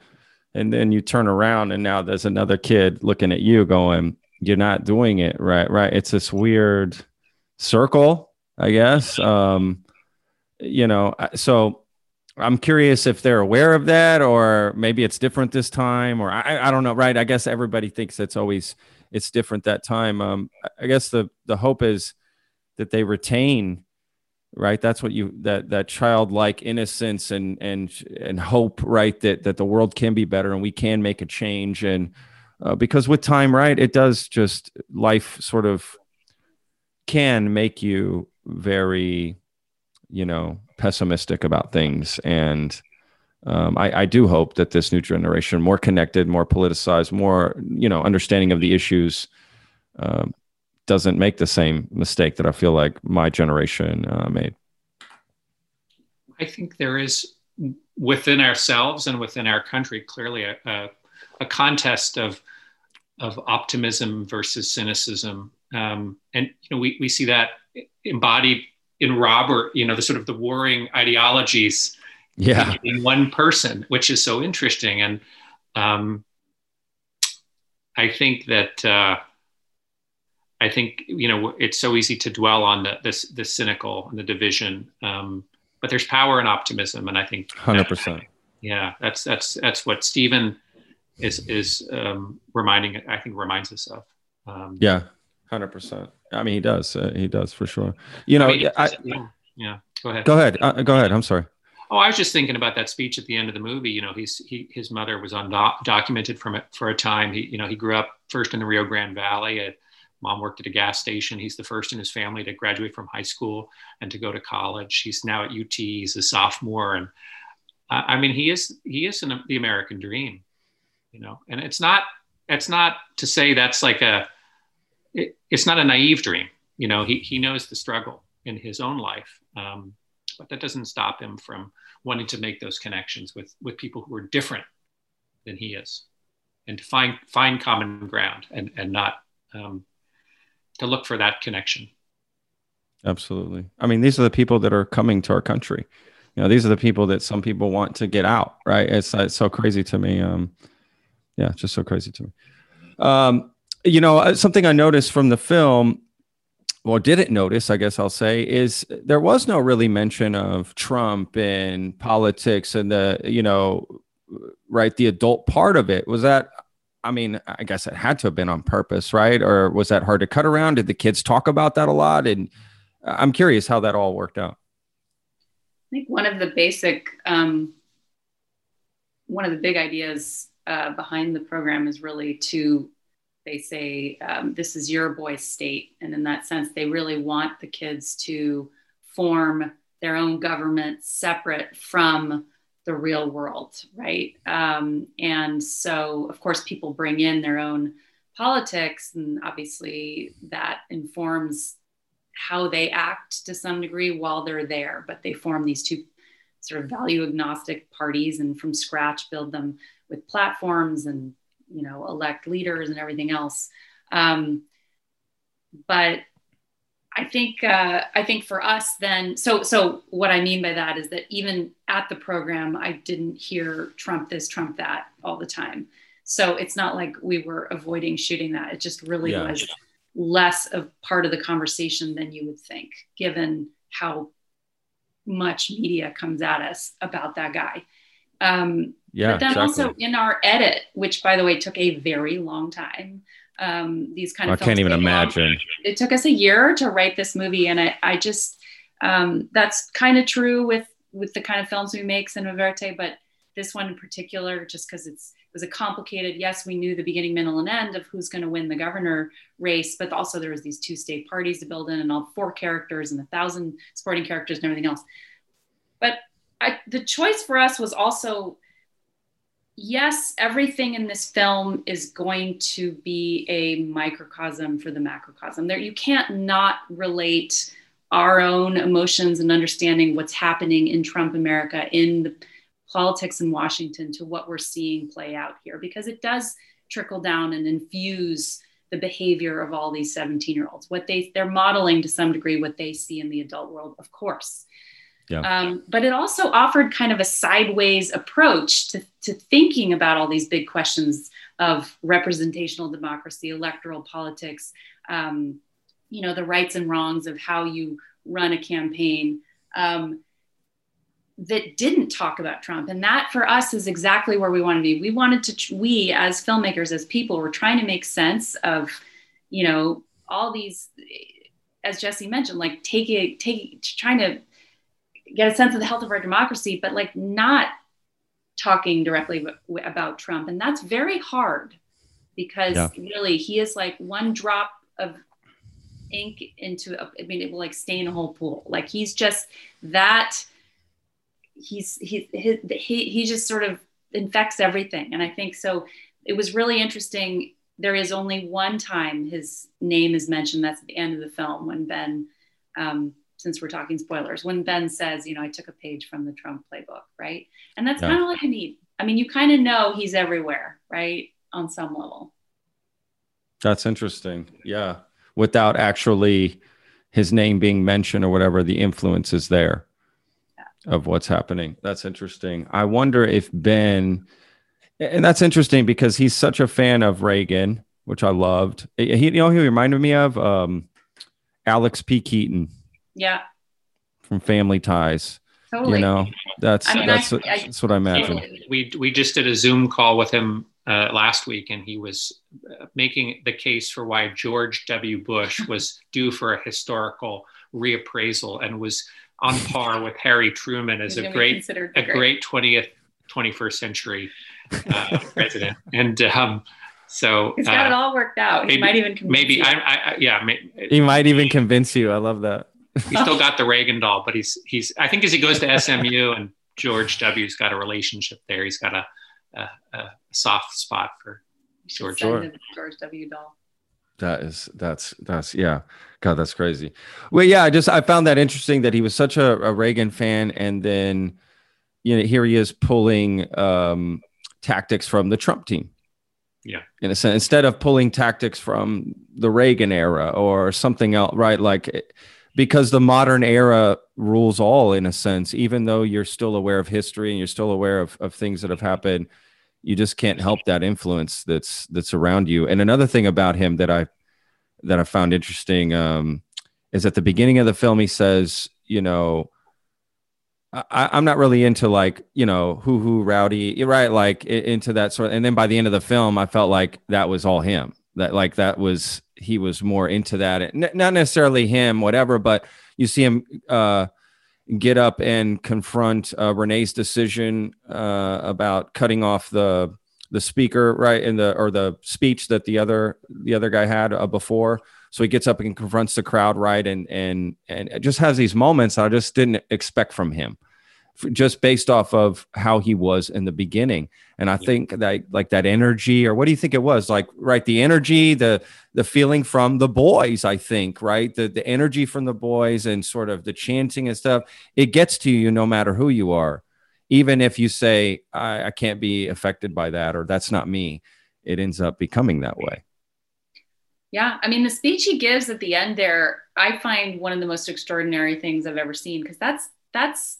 and then you turn around, and now there's another kid looking at you, going, "You're not doing it right." Right? It's this weird circle, I guess. Um, you know, so I'm curious if they're aware of that, or maybe it's different this time, or I, I don't know. Right? I guess everybody thinks it's always it's different that time. Um, I guess the the hope is that they retain right? That's what you that that childlike innocence and and and hope right? That that the world can be better and we can make a change. And uh, because with time right it does just life sort of can make you very you know pessimistic about things. And um, I, I, do hope that this new generation more connected more politicized more you know understanding of the issues um, doesn't make the same mistake that I feel like my generation uh, made. I think there is within ourselves and within our country clearly a, a, a contest of of optimism versus cynicism, um, and you know we we see that embodied in Robert. You know the sort of the warring ideologies. Yeah. in one person, which is so interesting, and um, I think that. Uh, I think you know it's so easy to dwell on the the, the cynical and the division, um, but there's power in optimism, and I think hundred percent. Yeah, that's that's that's what Steven is is um, reminding. I think reminds us of. Um, yeah, hundred percent. I mean, he does. Uh, he does for sure. You know, I mean, I, yeah, yeah. Go ahead. Go ahead. Uh, go ahead. I'm sorry. Oh, I was just thinking about that speech at the end of the movie. You know, he's he his mother was undocumented from for a time. He you know he grew up first in the Rio Grande Valley. At, Mom worked at a gas station. He's the first in his family to graduate from high school and to go to college. He's now at UT. He's a sophomore, and uh, I mean, he is he is an, the American dream, you know. And it's not it's not to say that's like a it, it's not a naive dream. You know, he he knows the struggle in his own life, um, but that doesn't stop him from wanting to make those connections with with people who are different than he is, and to find find common ground and and not um, to look for that connection. Absolutely. I mean, these are the people that are coming to our country. You know, these are the people that some people want to get out, right? It's, it's so crazy to me. Um, yeah, just so crazy to me. Um, you know, uh, something I noticed from the film, well, didn't notice, I guess I'll say, is there was no really mention of Trump and politics and the, you know, right, the adult part of it. Was that I mean, I guess it had to have been on purpose, right? Or was that hard to cut around? Did the kids talk about that a lot? And I'm curious how that all worked out. I think one of the basic, um, one of the big ideas uh, behind the program is really to, they say, um, this is your boy's state. And in that sense, they really want the kids to form their own government separate from the real world, right? Um, and so, of course, people bring in their own politics, and obviously that informs how they act to some degree while they're there. But they form these two sort of value agnostic parties and from scratch build them with platforms and you know elect leaders and everything else. Um, but I think uh, I think for us then so so what I mean by that is that even at the program I didn't hear Trump this Trump that all the time. So it's not like we were avoiding shooting that. It just really yeah. was less of part of the conversation than you would think, given how much media comes at us about that guy. Um, yeah, but then exactly. also in our edit, which by the way took a very long time um, these kind of. I can't even imagine. It took us a year to write this movie, and I, I just um, that's kind of true with with the kind of films we make, cinema verite, but this one in particular, just because it's it was a complicated. Yes, we knew the beginning, middle, and end of who's going to win the governor race, but also there was these two state parties to build in, and all four characters and a thousand supporting characters and everything else. But I, the choice for us was also yes, everything in this film is going to be a microcosm for the macrocosm. There, you can't not relate our own emotions and understanding what's happening in Trump America, in the politics in Washington, to what we're seeing play out here, because it does trickle down and infuse the behavior of all these 17 year olds what they they're modeling to some degree what they see in the adult world of course yeah. Um, but it also offered kind of a sideways approach to, to thinking about all these big questions of representational democracy, electoral politics, um, you know, the rights and wrongs of how you run a campaign. Um, that didn't talk about Trump. And that for us is exactly where we want to be. We wanted to, we as filmmakers, as people, were trying to make sense of, you know, all these, as Jesse mentioned, like taking, taking, trying to get a sense of the health of our democracy, but like not talking directly about Trump. And that's very hard because yeah. really he is like one drop of ink into, a, I mean, it will like stain a whole pool. Like he's just that he's he, he he he just sort of infects everything and i think so it was really interesting there is only one time his name is mentioned that's at the end of the film when ben um, since we're talking spoilers when ben says you know i took a page from the trump playbook right and that's yeah. kind of like i need i mean you kind of know he's everywhere right on some level that's interesting yeah without actually his name being mentioned or whatever the influence is there of what's happening. That's interesting. I wonder if Ben, and that's interesting because he's such a fan of Reagan, which I loved. He, you know, he reminded me of um, Alex P. Keaton. Yeah. From Family Ties. Totally. You know, that's I mean, that's, I, I, that's what I imagine. We we just did a Zoom call with him uh, last week, and he was uh, making the case for why George W. Bush was due for a historical reappraisal and was on par with Harry Truman as a great, a great 20th, 21st century uh, president. And um, so he's got uh, it all worked out. Maybe, he might even maybe I, I, yeah. he might even convince you. I love that. He's still got the Reagan doll, but he's he's. I think as he goes to SMU and George W.'s got a relationship there. He's got a a, a soft spot for George. George W. doll. That is that's that's yeah. God, that's crazy. Well, yeah, I just I found that interesting that he was such a, a Reagan fan, and then you know here he is pulling um, tactics from the Trump team. Yeah, in a sense, instead of pulling tactics from the Reagan era or something else, right? Like because the modern era rules all in a sense, even though you're still aware of history and you're still aware of, of things that have happened you just can't help that influence that's that's around you. And another thing about him that I that I found interesting um, is at the beginning of the film he says, you know, I, am not really into like you know who who rowdy right like into that sort. Of, and then by the end of the film, I felt like that was all him. That like that was he was more into that. Not necessarily him, whatever, but you see him uh, get up and confront uh, Renee's decision uh, about cutting off the the speaker right in the or the speech that the other the other guy had uh, before. So he gets up and confronts the crowd right and and and just has these moments I just didn't expect from him just based off of how he was in the beginning. And I yeah. think that like that energy, or what do you think it was? Like, right, the energy, the the feeling from the boys, I think, right? The the energy from the boys and sort of the chanting and stuff, it gets to you no matter who you are. Even if you say, I, I can't be affected by that, or that's not me, it ends up becoming that way. Yeah. I mean, the speech he gives at the end there, I find one of the most extraordinary things I've ever seen because that's that's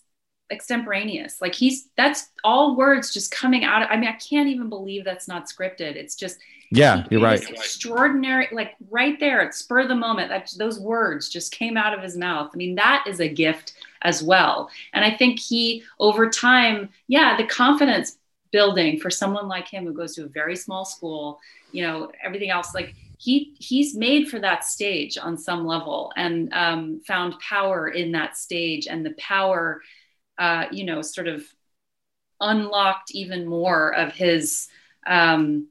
extemporaneous. Like he's that's all words just coming out. Of, I mean, I can't even believe that's not scripted. It's just yeah, you're right. Extraordinary, like right there at spur of the moment, that those words just came out of his mouth. I mean, that is a gift as well. And I think he, over time, yeah, the confidence building for someone like him who goes to a very small school, you know, everything else, like he he's made for that stage on some level and um, found power in that stage and the power uh, you know, sort of unlocked even more of his um,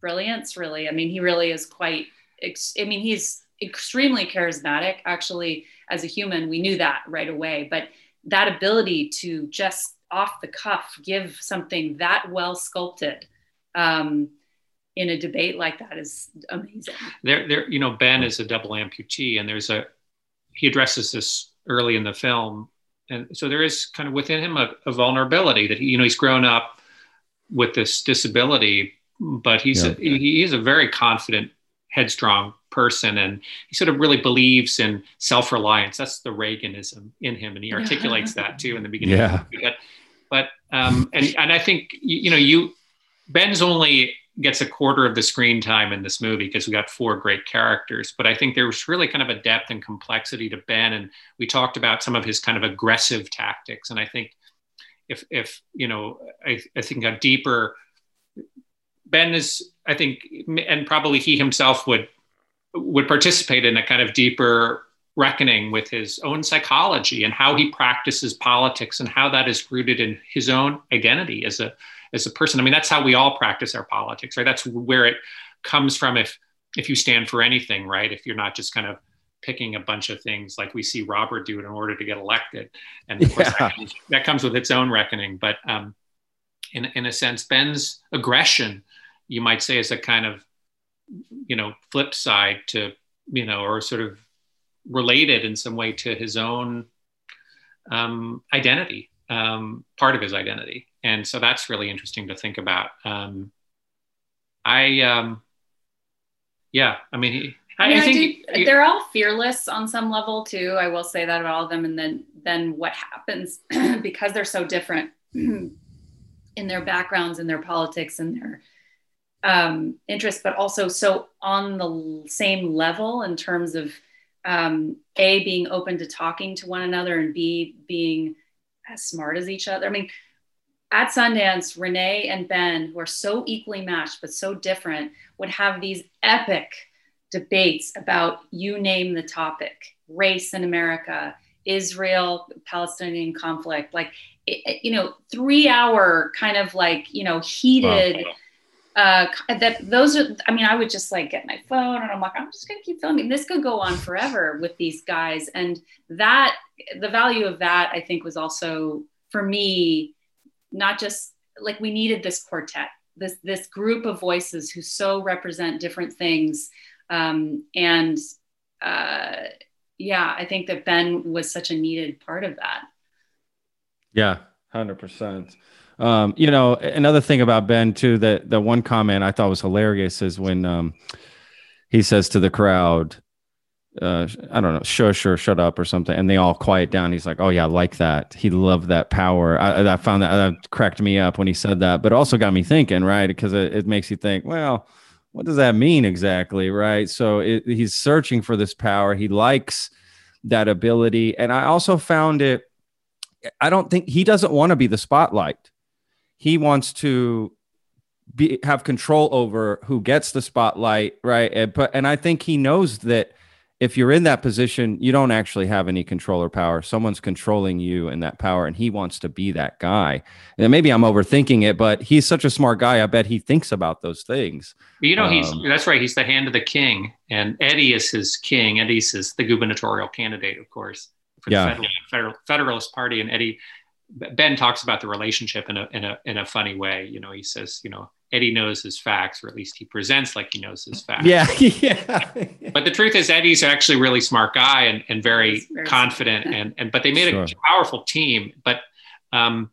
brilliance, really. I mean, he really is quite, ex- I mean, he's extremely charismatic. Actually, as a human, we knew that right away. But that ability to just off the cuff give something that well sculpted um, in a debate like that is amazing. There, there, you know, Ben is a double amputee, and there's a he addresses this early in the film and so there is kind of within him a, a vulnerability that he, you know he's grown up with this disability, but he's yeah. a, he, a very confident, headstrong person, and he sort of really believes in self reliance. That's the Reaganism in him, and he articulates that too in the beginning. Yeah. But, but um, and and I think you know you Ben's only gets a quarter of the screen time in this movie because we got four great characters. But I think there was really kind of a depth and complexity to Ben. And we talked about some of his kind of aggressive tactics. And I think if if you know I, I think a deeper Ben is I think and probably he himself would would participate in a kind of deeper reckoning with his own psychology and how he practices politics and how that is rooted in his own identity as a as a person. I mean, that's how we all practice our politics, right? That's where it comes from if if you stand for anything, right? If you're not just kind of picking a bunch of things like we see Robert do in order to get elected. And of course that, comes, that, comes, with its own reckoning. But um, in, in a sense, Ben's aggression, you might say, is a kind of, you know, flip side to, you know, or sort of related in some way to his own um, identity, um, part of his identity. And so that's really interesting to think about. Um, I, um, yeah, I mean, he, I, mean, I think I do, they're all fearless on some level too. I will say that about all of them. And then, then what happens because they're so different in their backgrounds and their politics and their um, interests, but also so on the same level in terms of um, a being open to talking to one another and b being as smart as each other. I mean, at Sundance, Renee and Ben, who are so equally matched but so different, would have these epic debates about you name the topic race in America, Israel Palestinian conflict, like, it, you know, three hour kind of like, you know, heated. Wow uh, that those are i mean i would just like get my phone and i'm like i'm just going to keep filming this could go on forever with these guys and that the value of that i think was also for me not just like we needed this quartet this this group of voices who so represent different things. Um, and uh, yeah i think that ben was such a needed part of that. Yeah 100% um, you know, another thing about Ben too that the one comment I thought was hilarious is when um, he says to the crowd, uh, I don't know, shush or shut up or something, and they all quiet down. He's like, "Oh yeah, I like that." He loved that power. I, I found that that cracked me up when he said that, but also got me thinking, right? Because it, it makes you think, well, what does that mean exactly, right? So it, he's searching for this power. He likes that ability, and I also found it. I don't think he doesn't want to be the spotlight he wants to be have control over who gets the spotlight, right? And, but and I think he knows that if you're in that position, you don't actually have any control or power. Someone's controlling you and that power, and he wants to be that guy. And maybe I'm overthinking it, but he's such a smart guy. I bet he thinks about those things. You know, he's um, that's right. He's the hand of the king, and Eddie is his king. Eddie's his the gubernatorial candidate, of course, for the yeah. Federal, Federal, Federalist Party, and Eddie Ben talks about the relationship in a, in a in a funny way. You know, he says, you know, Eddie knows his facts, or at least he presents like he knows his facts. Yeah, yeah. but the truth is, Eddie's actually a really smart guy and, and very, very confident. And and but they made sure. a powerful team. But um,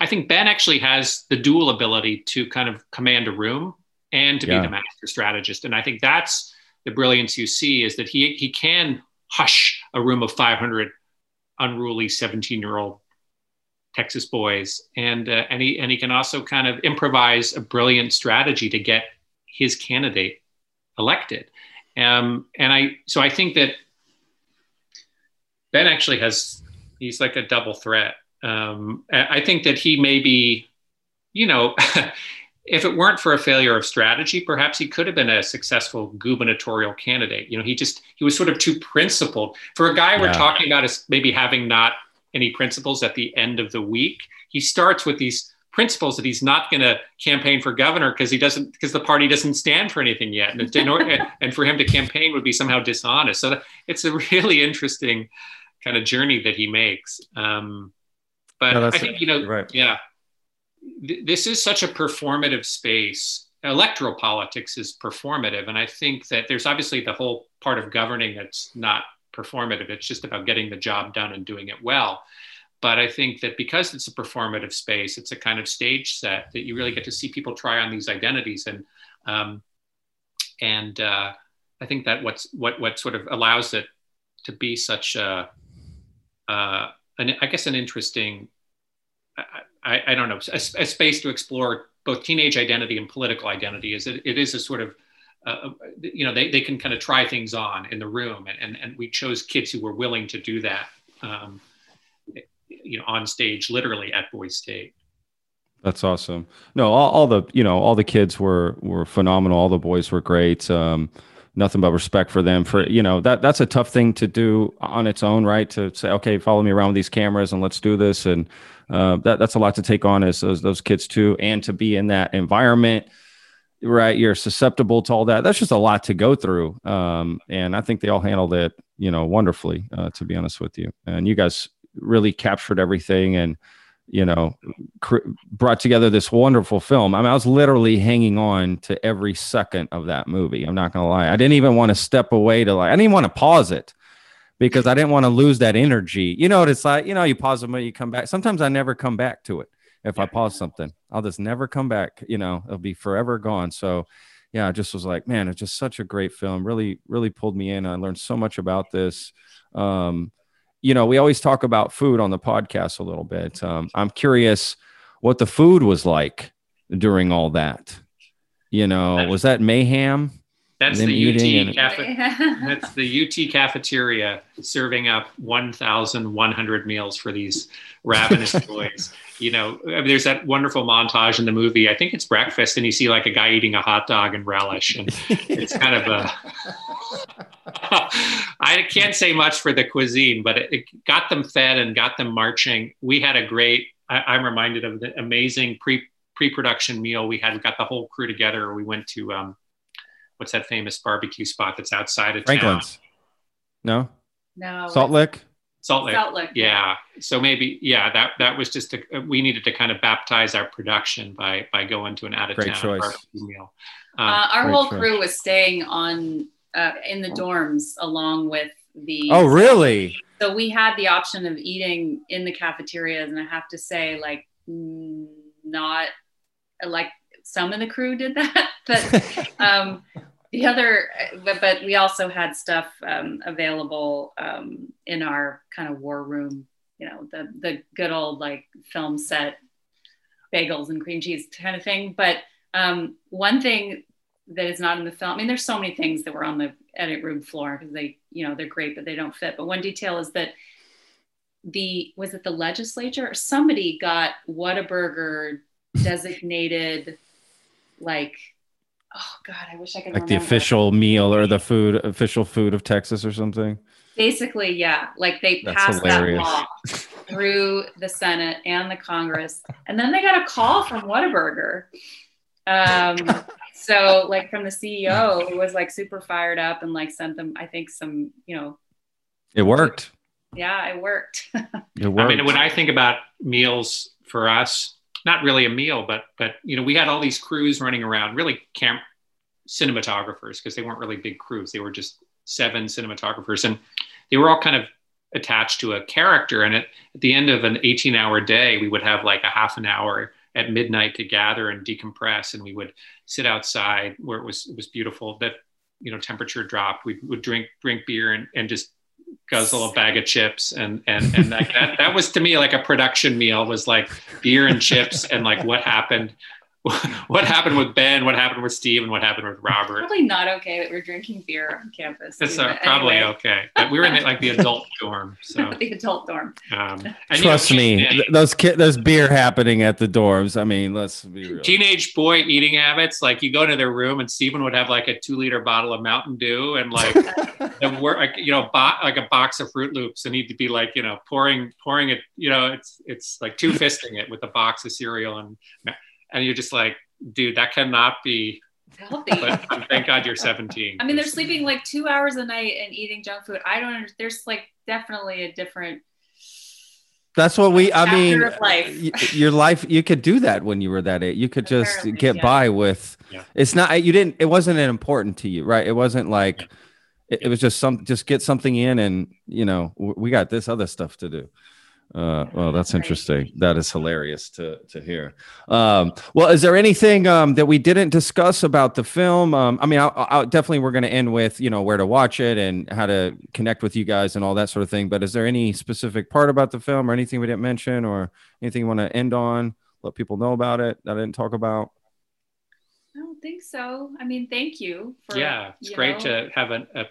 I think Ben actually has the dual ability to kind of command a room and to yeah. be the master strategist. And I think that's the brilliance you see is that he he can hush a room of 500 unruly 17 year old Texas boys, and uh, and he and he can also kind of improvise a brilliant strategy to get his candidate elected. Um, and I so I think that Ben actually has he's like a double threat. Um, I think that he may be, you know. if it weren't for a failure of strategy, perhaps he could have been a successful gubernatorial candidate. You know, he just he was sort of too principled. For a guy yeah. we're talking about as maybe having not any principles at the end of the week. He starts with these principles that he's not going to campaign for governor because he doesn't because the party doesn't stand for anything yet, and, order, and for him to campaign would be somehow dishonest. So it's a really interesting kind of journey that he makes. Um, but no, I think you know, right. yeah, th- this is such a performative space. Electoral politics is performative, and I think that there's obviously the whole part of governing that's not performative. It's just about getting the job done and doing it well. But I think that because it's a performative space, it's a kind of stage set that you really get to see people try on these identities, and um, and uh, I think that what's what what sort of allows it to be such a, uh, an, I guess an interesting, I, I, don't know, a, a, space to explore both teenage identity and political identity. Is it, it is a sort of uh, you know, they, they can kind of try things on in the room. And, and, and we chose kids who were willing to do that. Um, you know on stage literally at Boys State. That's awesome. No, all, all, the you know all the kids were were phenomenal. All the boys were great. Um, nothing but respect for them. For you know that that's a tough thing to do on its own, right? To say, okay, follow me around with these cameras and let's do this, and uh, that that's a lot to take on as those, those kids too, and to be in that environment. Right, you're susceptible to all that. That's just a lot to go through, um, and I think they all handled it, you know, wonderfully. Uh, to be honest with you, and you guys really captured everything and you know, cr- brought together this wonderful film. I mean, I was literally hanging on to every second of that movie. I'm not gonna lie. I didn't even want to step away to like. I didn't want to pause it because I didn't want to lose that energy. You know what it's like? You know, you pause it, you come back. Sometimes I never come back to it. If I pause something, I'll just never come back. You know, it'll be forever gone. So, yeah, I just was like, man, it's just such a great film. Really, really pulled me in. I learned so much about this. Um, you know, we always talk about food on the podcast a little bit. Um, I'm curious what the food was like during all that. You know, was that mayhem? That's the UT and- that's the UT cafeteria serving up 1,100 meals for these ravenous boys. You know, I mean, there's that wonderful montage in the movie. I think it's breakfast, and you see like a guy eating a hot dog and relish, and it's kind of a. I can't say much for the cuisine, but it, it, got them fed and got them marching. We had a great. I, am reminded of the amazing pre pre-production meal we had. We got the whole crew together. We went to um, what's that famous barbecue spot that's outside of Franklin's. town? No. No. Salt Lick. Salt Lick. Salt Lick. Yeah. So maybe yeah that that was just a, we needed to kind of baptize our production by by going to an out of town barbecue meal. Um, uh, our whole choice. crew was staying on uh, in the dorms along with the. Oh, really? So we had the option of eating in the cafeterias, and I have to say, like, not like some of the crew did that, but um, the other, but, but we also had stuff um, available um, in our kind of war room. You know, the the good old like film set bagels and cream cheese kind of thing. But um, one thing that is not in the film. I mean, there's so many things that were on the edit room floor because they, you know, they're great, but they don't fit. But one detail is that the was it the legislature or somebody got Whataburger designated like oh god i wish i could Like the official meal or the food, official food of Texas or something. basically yeah like they That's passed hilarious. that law through the senate and the congress and then they got a call from Whataburger um so like from the ceo who was like super fired up and like sent them i think some you know It worked. yeah it worked It worked. I mean, when I think about meals for us, not really a meal, but but you know, we had all these crews running around, really camp cinematographers because they weren't really big crews; they were just seven cinematographers, and they were all kind of attached to a character. And at, at the end of an 18-hour day, we would have like a half an hour at midnight to gather and decompress, and we would sit outside where it was it was beautiful. That you know, temperature dropped. We would drink drink beer and, and just guzzle a bag of chips and and and like that that was to me like a production meal. Was like beer and chips and like what happened what happened with Ben what happened with Steve and what happened with Robert probably not okay that we're drinking beer on campus It's too, uh, probably anyway. okay but we were in the, like the adult dorm so the adult dorm um and, you know, Trust me, and th- those ki- there's beer happening at the dorms. I mean, let's be real. teenage boy eating habits like you go into their room and Steven would have like a two liter bottle of Mountain Dew and like the wor- like you know bo- like a box of Fruit Loops and he'd be like you know pouring pouring it you know it's it's like two fisting it with a box of cereal and and you're just like dude that cannot be healthy but thank God you're 17 I mean, they're sleeping like two hours a night and eating junk food. I don't. There's like definitely a different. That's what we. I mean, of life. your life. You could do that when you were that age. You could just Apparently, get yeah. by with. Yeah. It's not. You didn't. It wasn't important to you, right? It wasn't like. It, it was just some. Just get something in, and you know, w- we got this other stuff to do. Uh, well, that's interesting. That is hilarious to to hear. Um, well, is there anything um, that we didn't discuss about the film? Um, I mean, I, I, definitely we're going to end with you know where to watch it and how to connect with you guys and all that sort of thing. But is there any specific part about the film or anything we didn't mention or anything you want to end on? Let people know about it that I didn't talk about. I don't think so. I mean, thank you. For, yeah it's you great know, to have a, a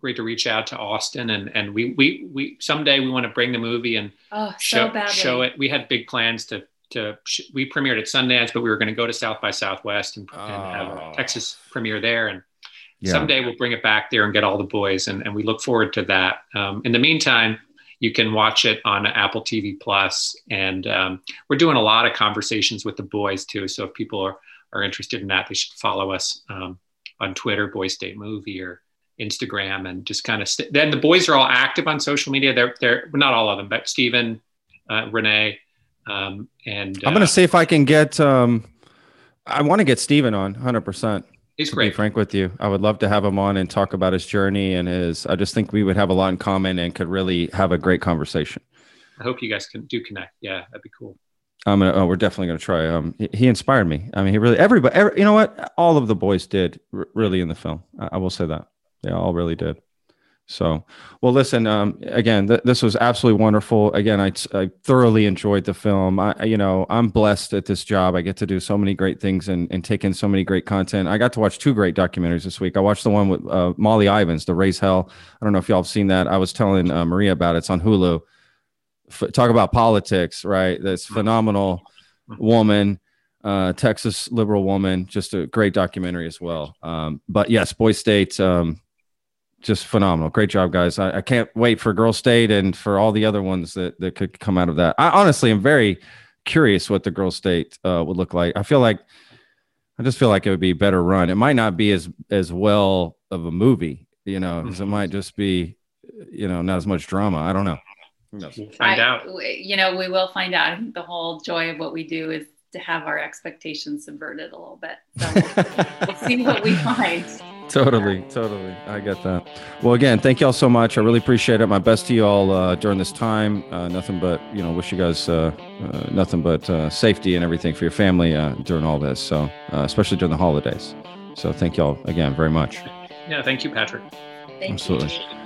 great to reach out to Austin and and we we we someday we want to bring the movie and oh, show so show it. We had big plans to to we premiered at Sundance, but we were going to go to South by Southwest and, oh. and have a Texas premiere there. And yeah. someday we'll bring it back there and get all the boys, and, and we look forward to that. Um, in the meantime, you can watch it on Apple TV Plus, and um, we're doing a lot of conversations with the boys too. So if people are are interested in that, they should follow us um, on Twitter, Boy State Movie, or Instagram, and just kind of st- then the boys are all active on social media. They're they're not all of them, but Steven, uh, Renee um, and I'm going to uh, see if I can get. Um, I want to get Steven on 100. percent He's great. be frank with you, I would love to have him on and talk about his journey and his. I just think we would have a lot in common and could really have a great conversation. I hope you guys can do connect. Yeah, that'd be cool. I'm gonna. Oh, we're definitely gonna try. Um, he, he inspired me. I mean, he really. Everybody. Every, you know what? All of the boys did r- really in the film. I, I will say that. They all really did. So, well, listen. Um, again, th- this was absolutely wonderful. Again, I, I thoroughly enjoyed the film. I, you know, I'm blessed at this job. I get to do so many great things and, and take in so many great content. I got to watch two great documentaries this week. I watched the one with uh, Molly Ivins, "The Raise Hell." I don't know if y'all have seen that. I was telling uh, Maria about it. It's on Hulu. F- talk about politics, right? This phenomenal woman. Uh, Texas liberal woman, just a great documentary as well. Um, but yes, Boys State, um, just phenomenal. Great job, guys. I, I, can't wait for Girl State and for all the other ones that, that could come out of that. I honestly am very curious what the Girl State uh, would look like. I feel like I just feel like it would be a better run. It might not be as as well of a movie, you know, because it mm-hmm. might just be, you know, not as much drama. I don't know. We'll find I, out. You know, we will find out. The whole joy of what we do is to have our expectations subverted a little bit. So we'll, we'll see what we find. Totally, totally. I get that. Well, again, thank y'all so much. I really appreciate it. My best to y'all uh, during this time. Uh, nothing but, you know, wish you guys uh, uh nothing but uh, safety and everything for your family uh, during all this. So, especially during the holidays. So, thank y'all again very much. Yeah, thank you, Patrick. Thank Absolutely. You.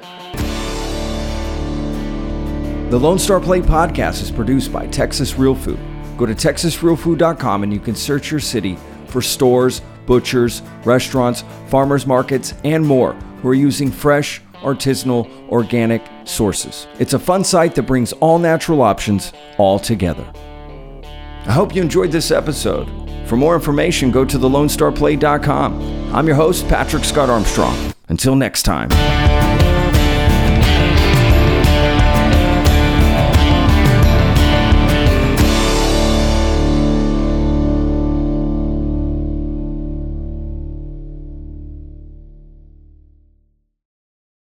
The Lone Star Plate podcast is produced by Texas Real Food. Go to texasrealfood.com and you can search your city for stores butchers, restaurants, farmers markets, and more who are using fresh, artisanal, organic sources. It's a fun site that brings all natural options all together. I hope you enjoyed this episode. For more information, go to thelonestarplate.com. I'm your host, Patrick Scott Armstrong. Until next time.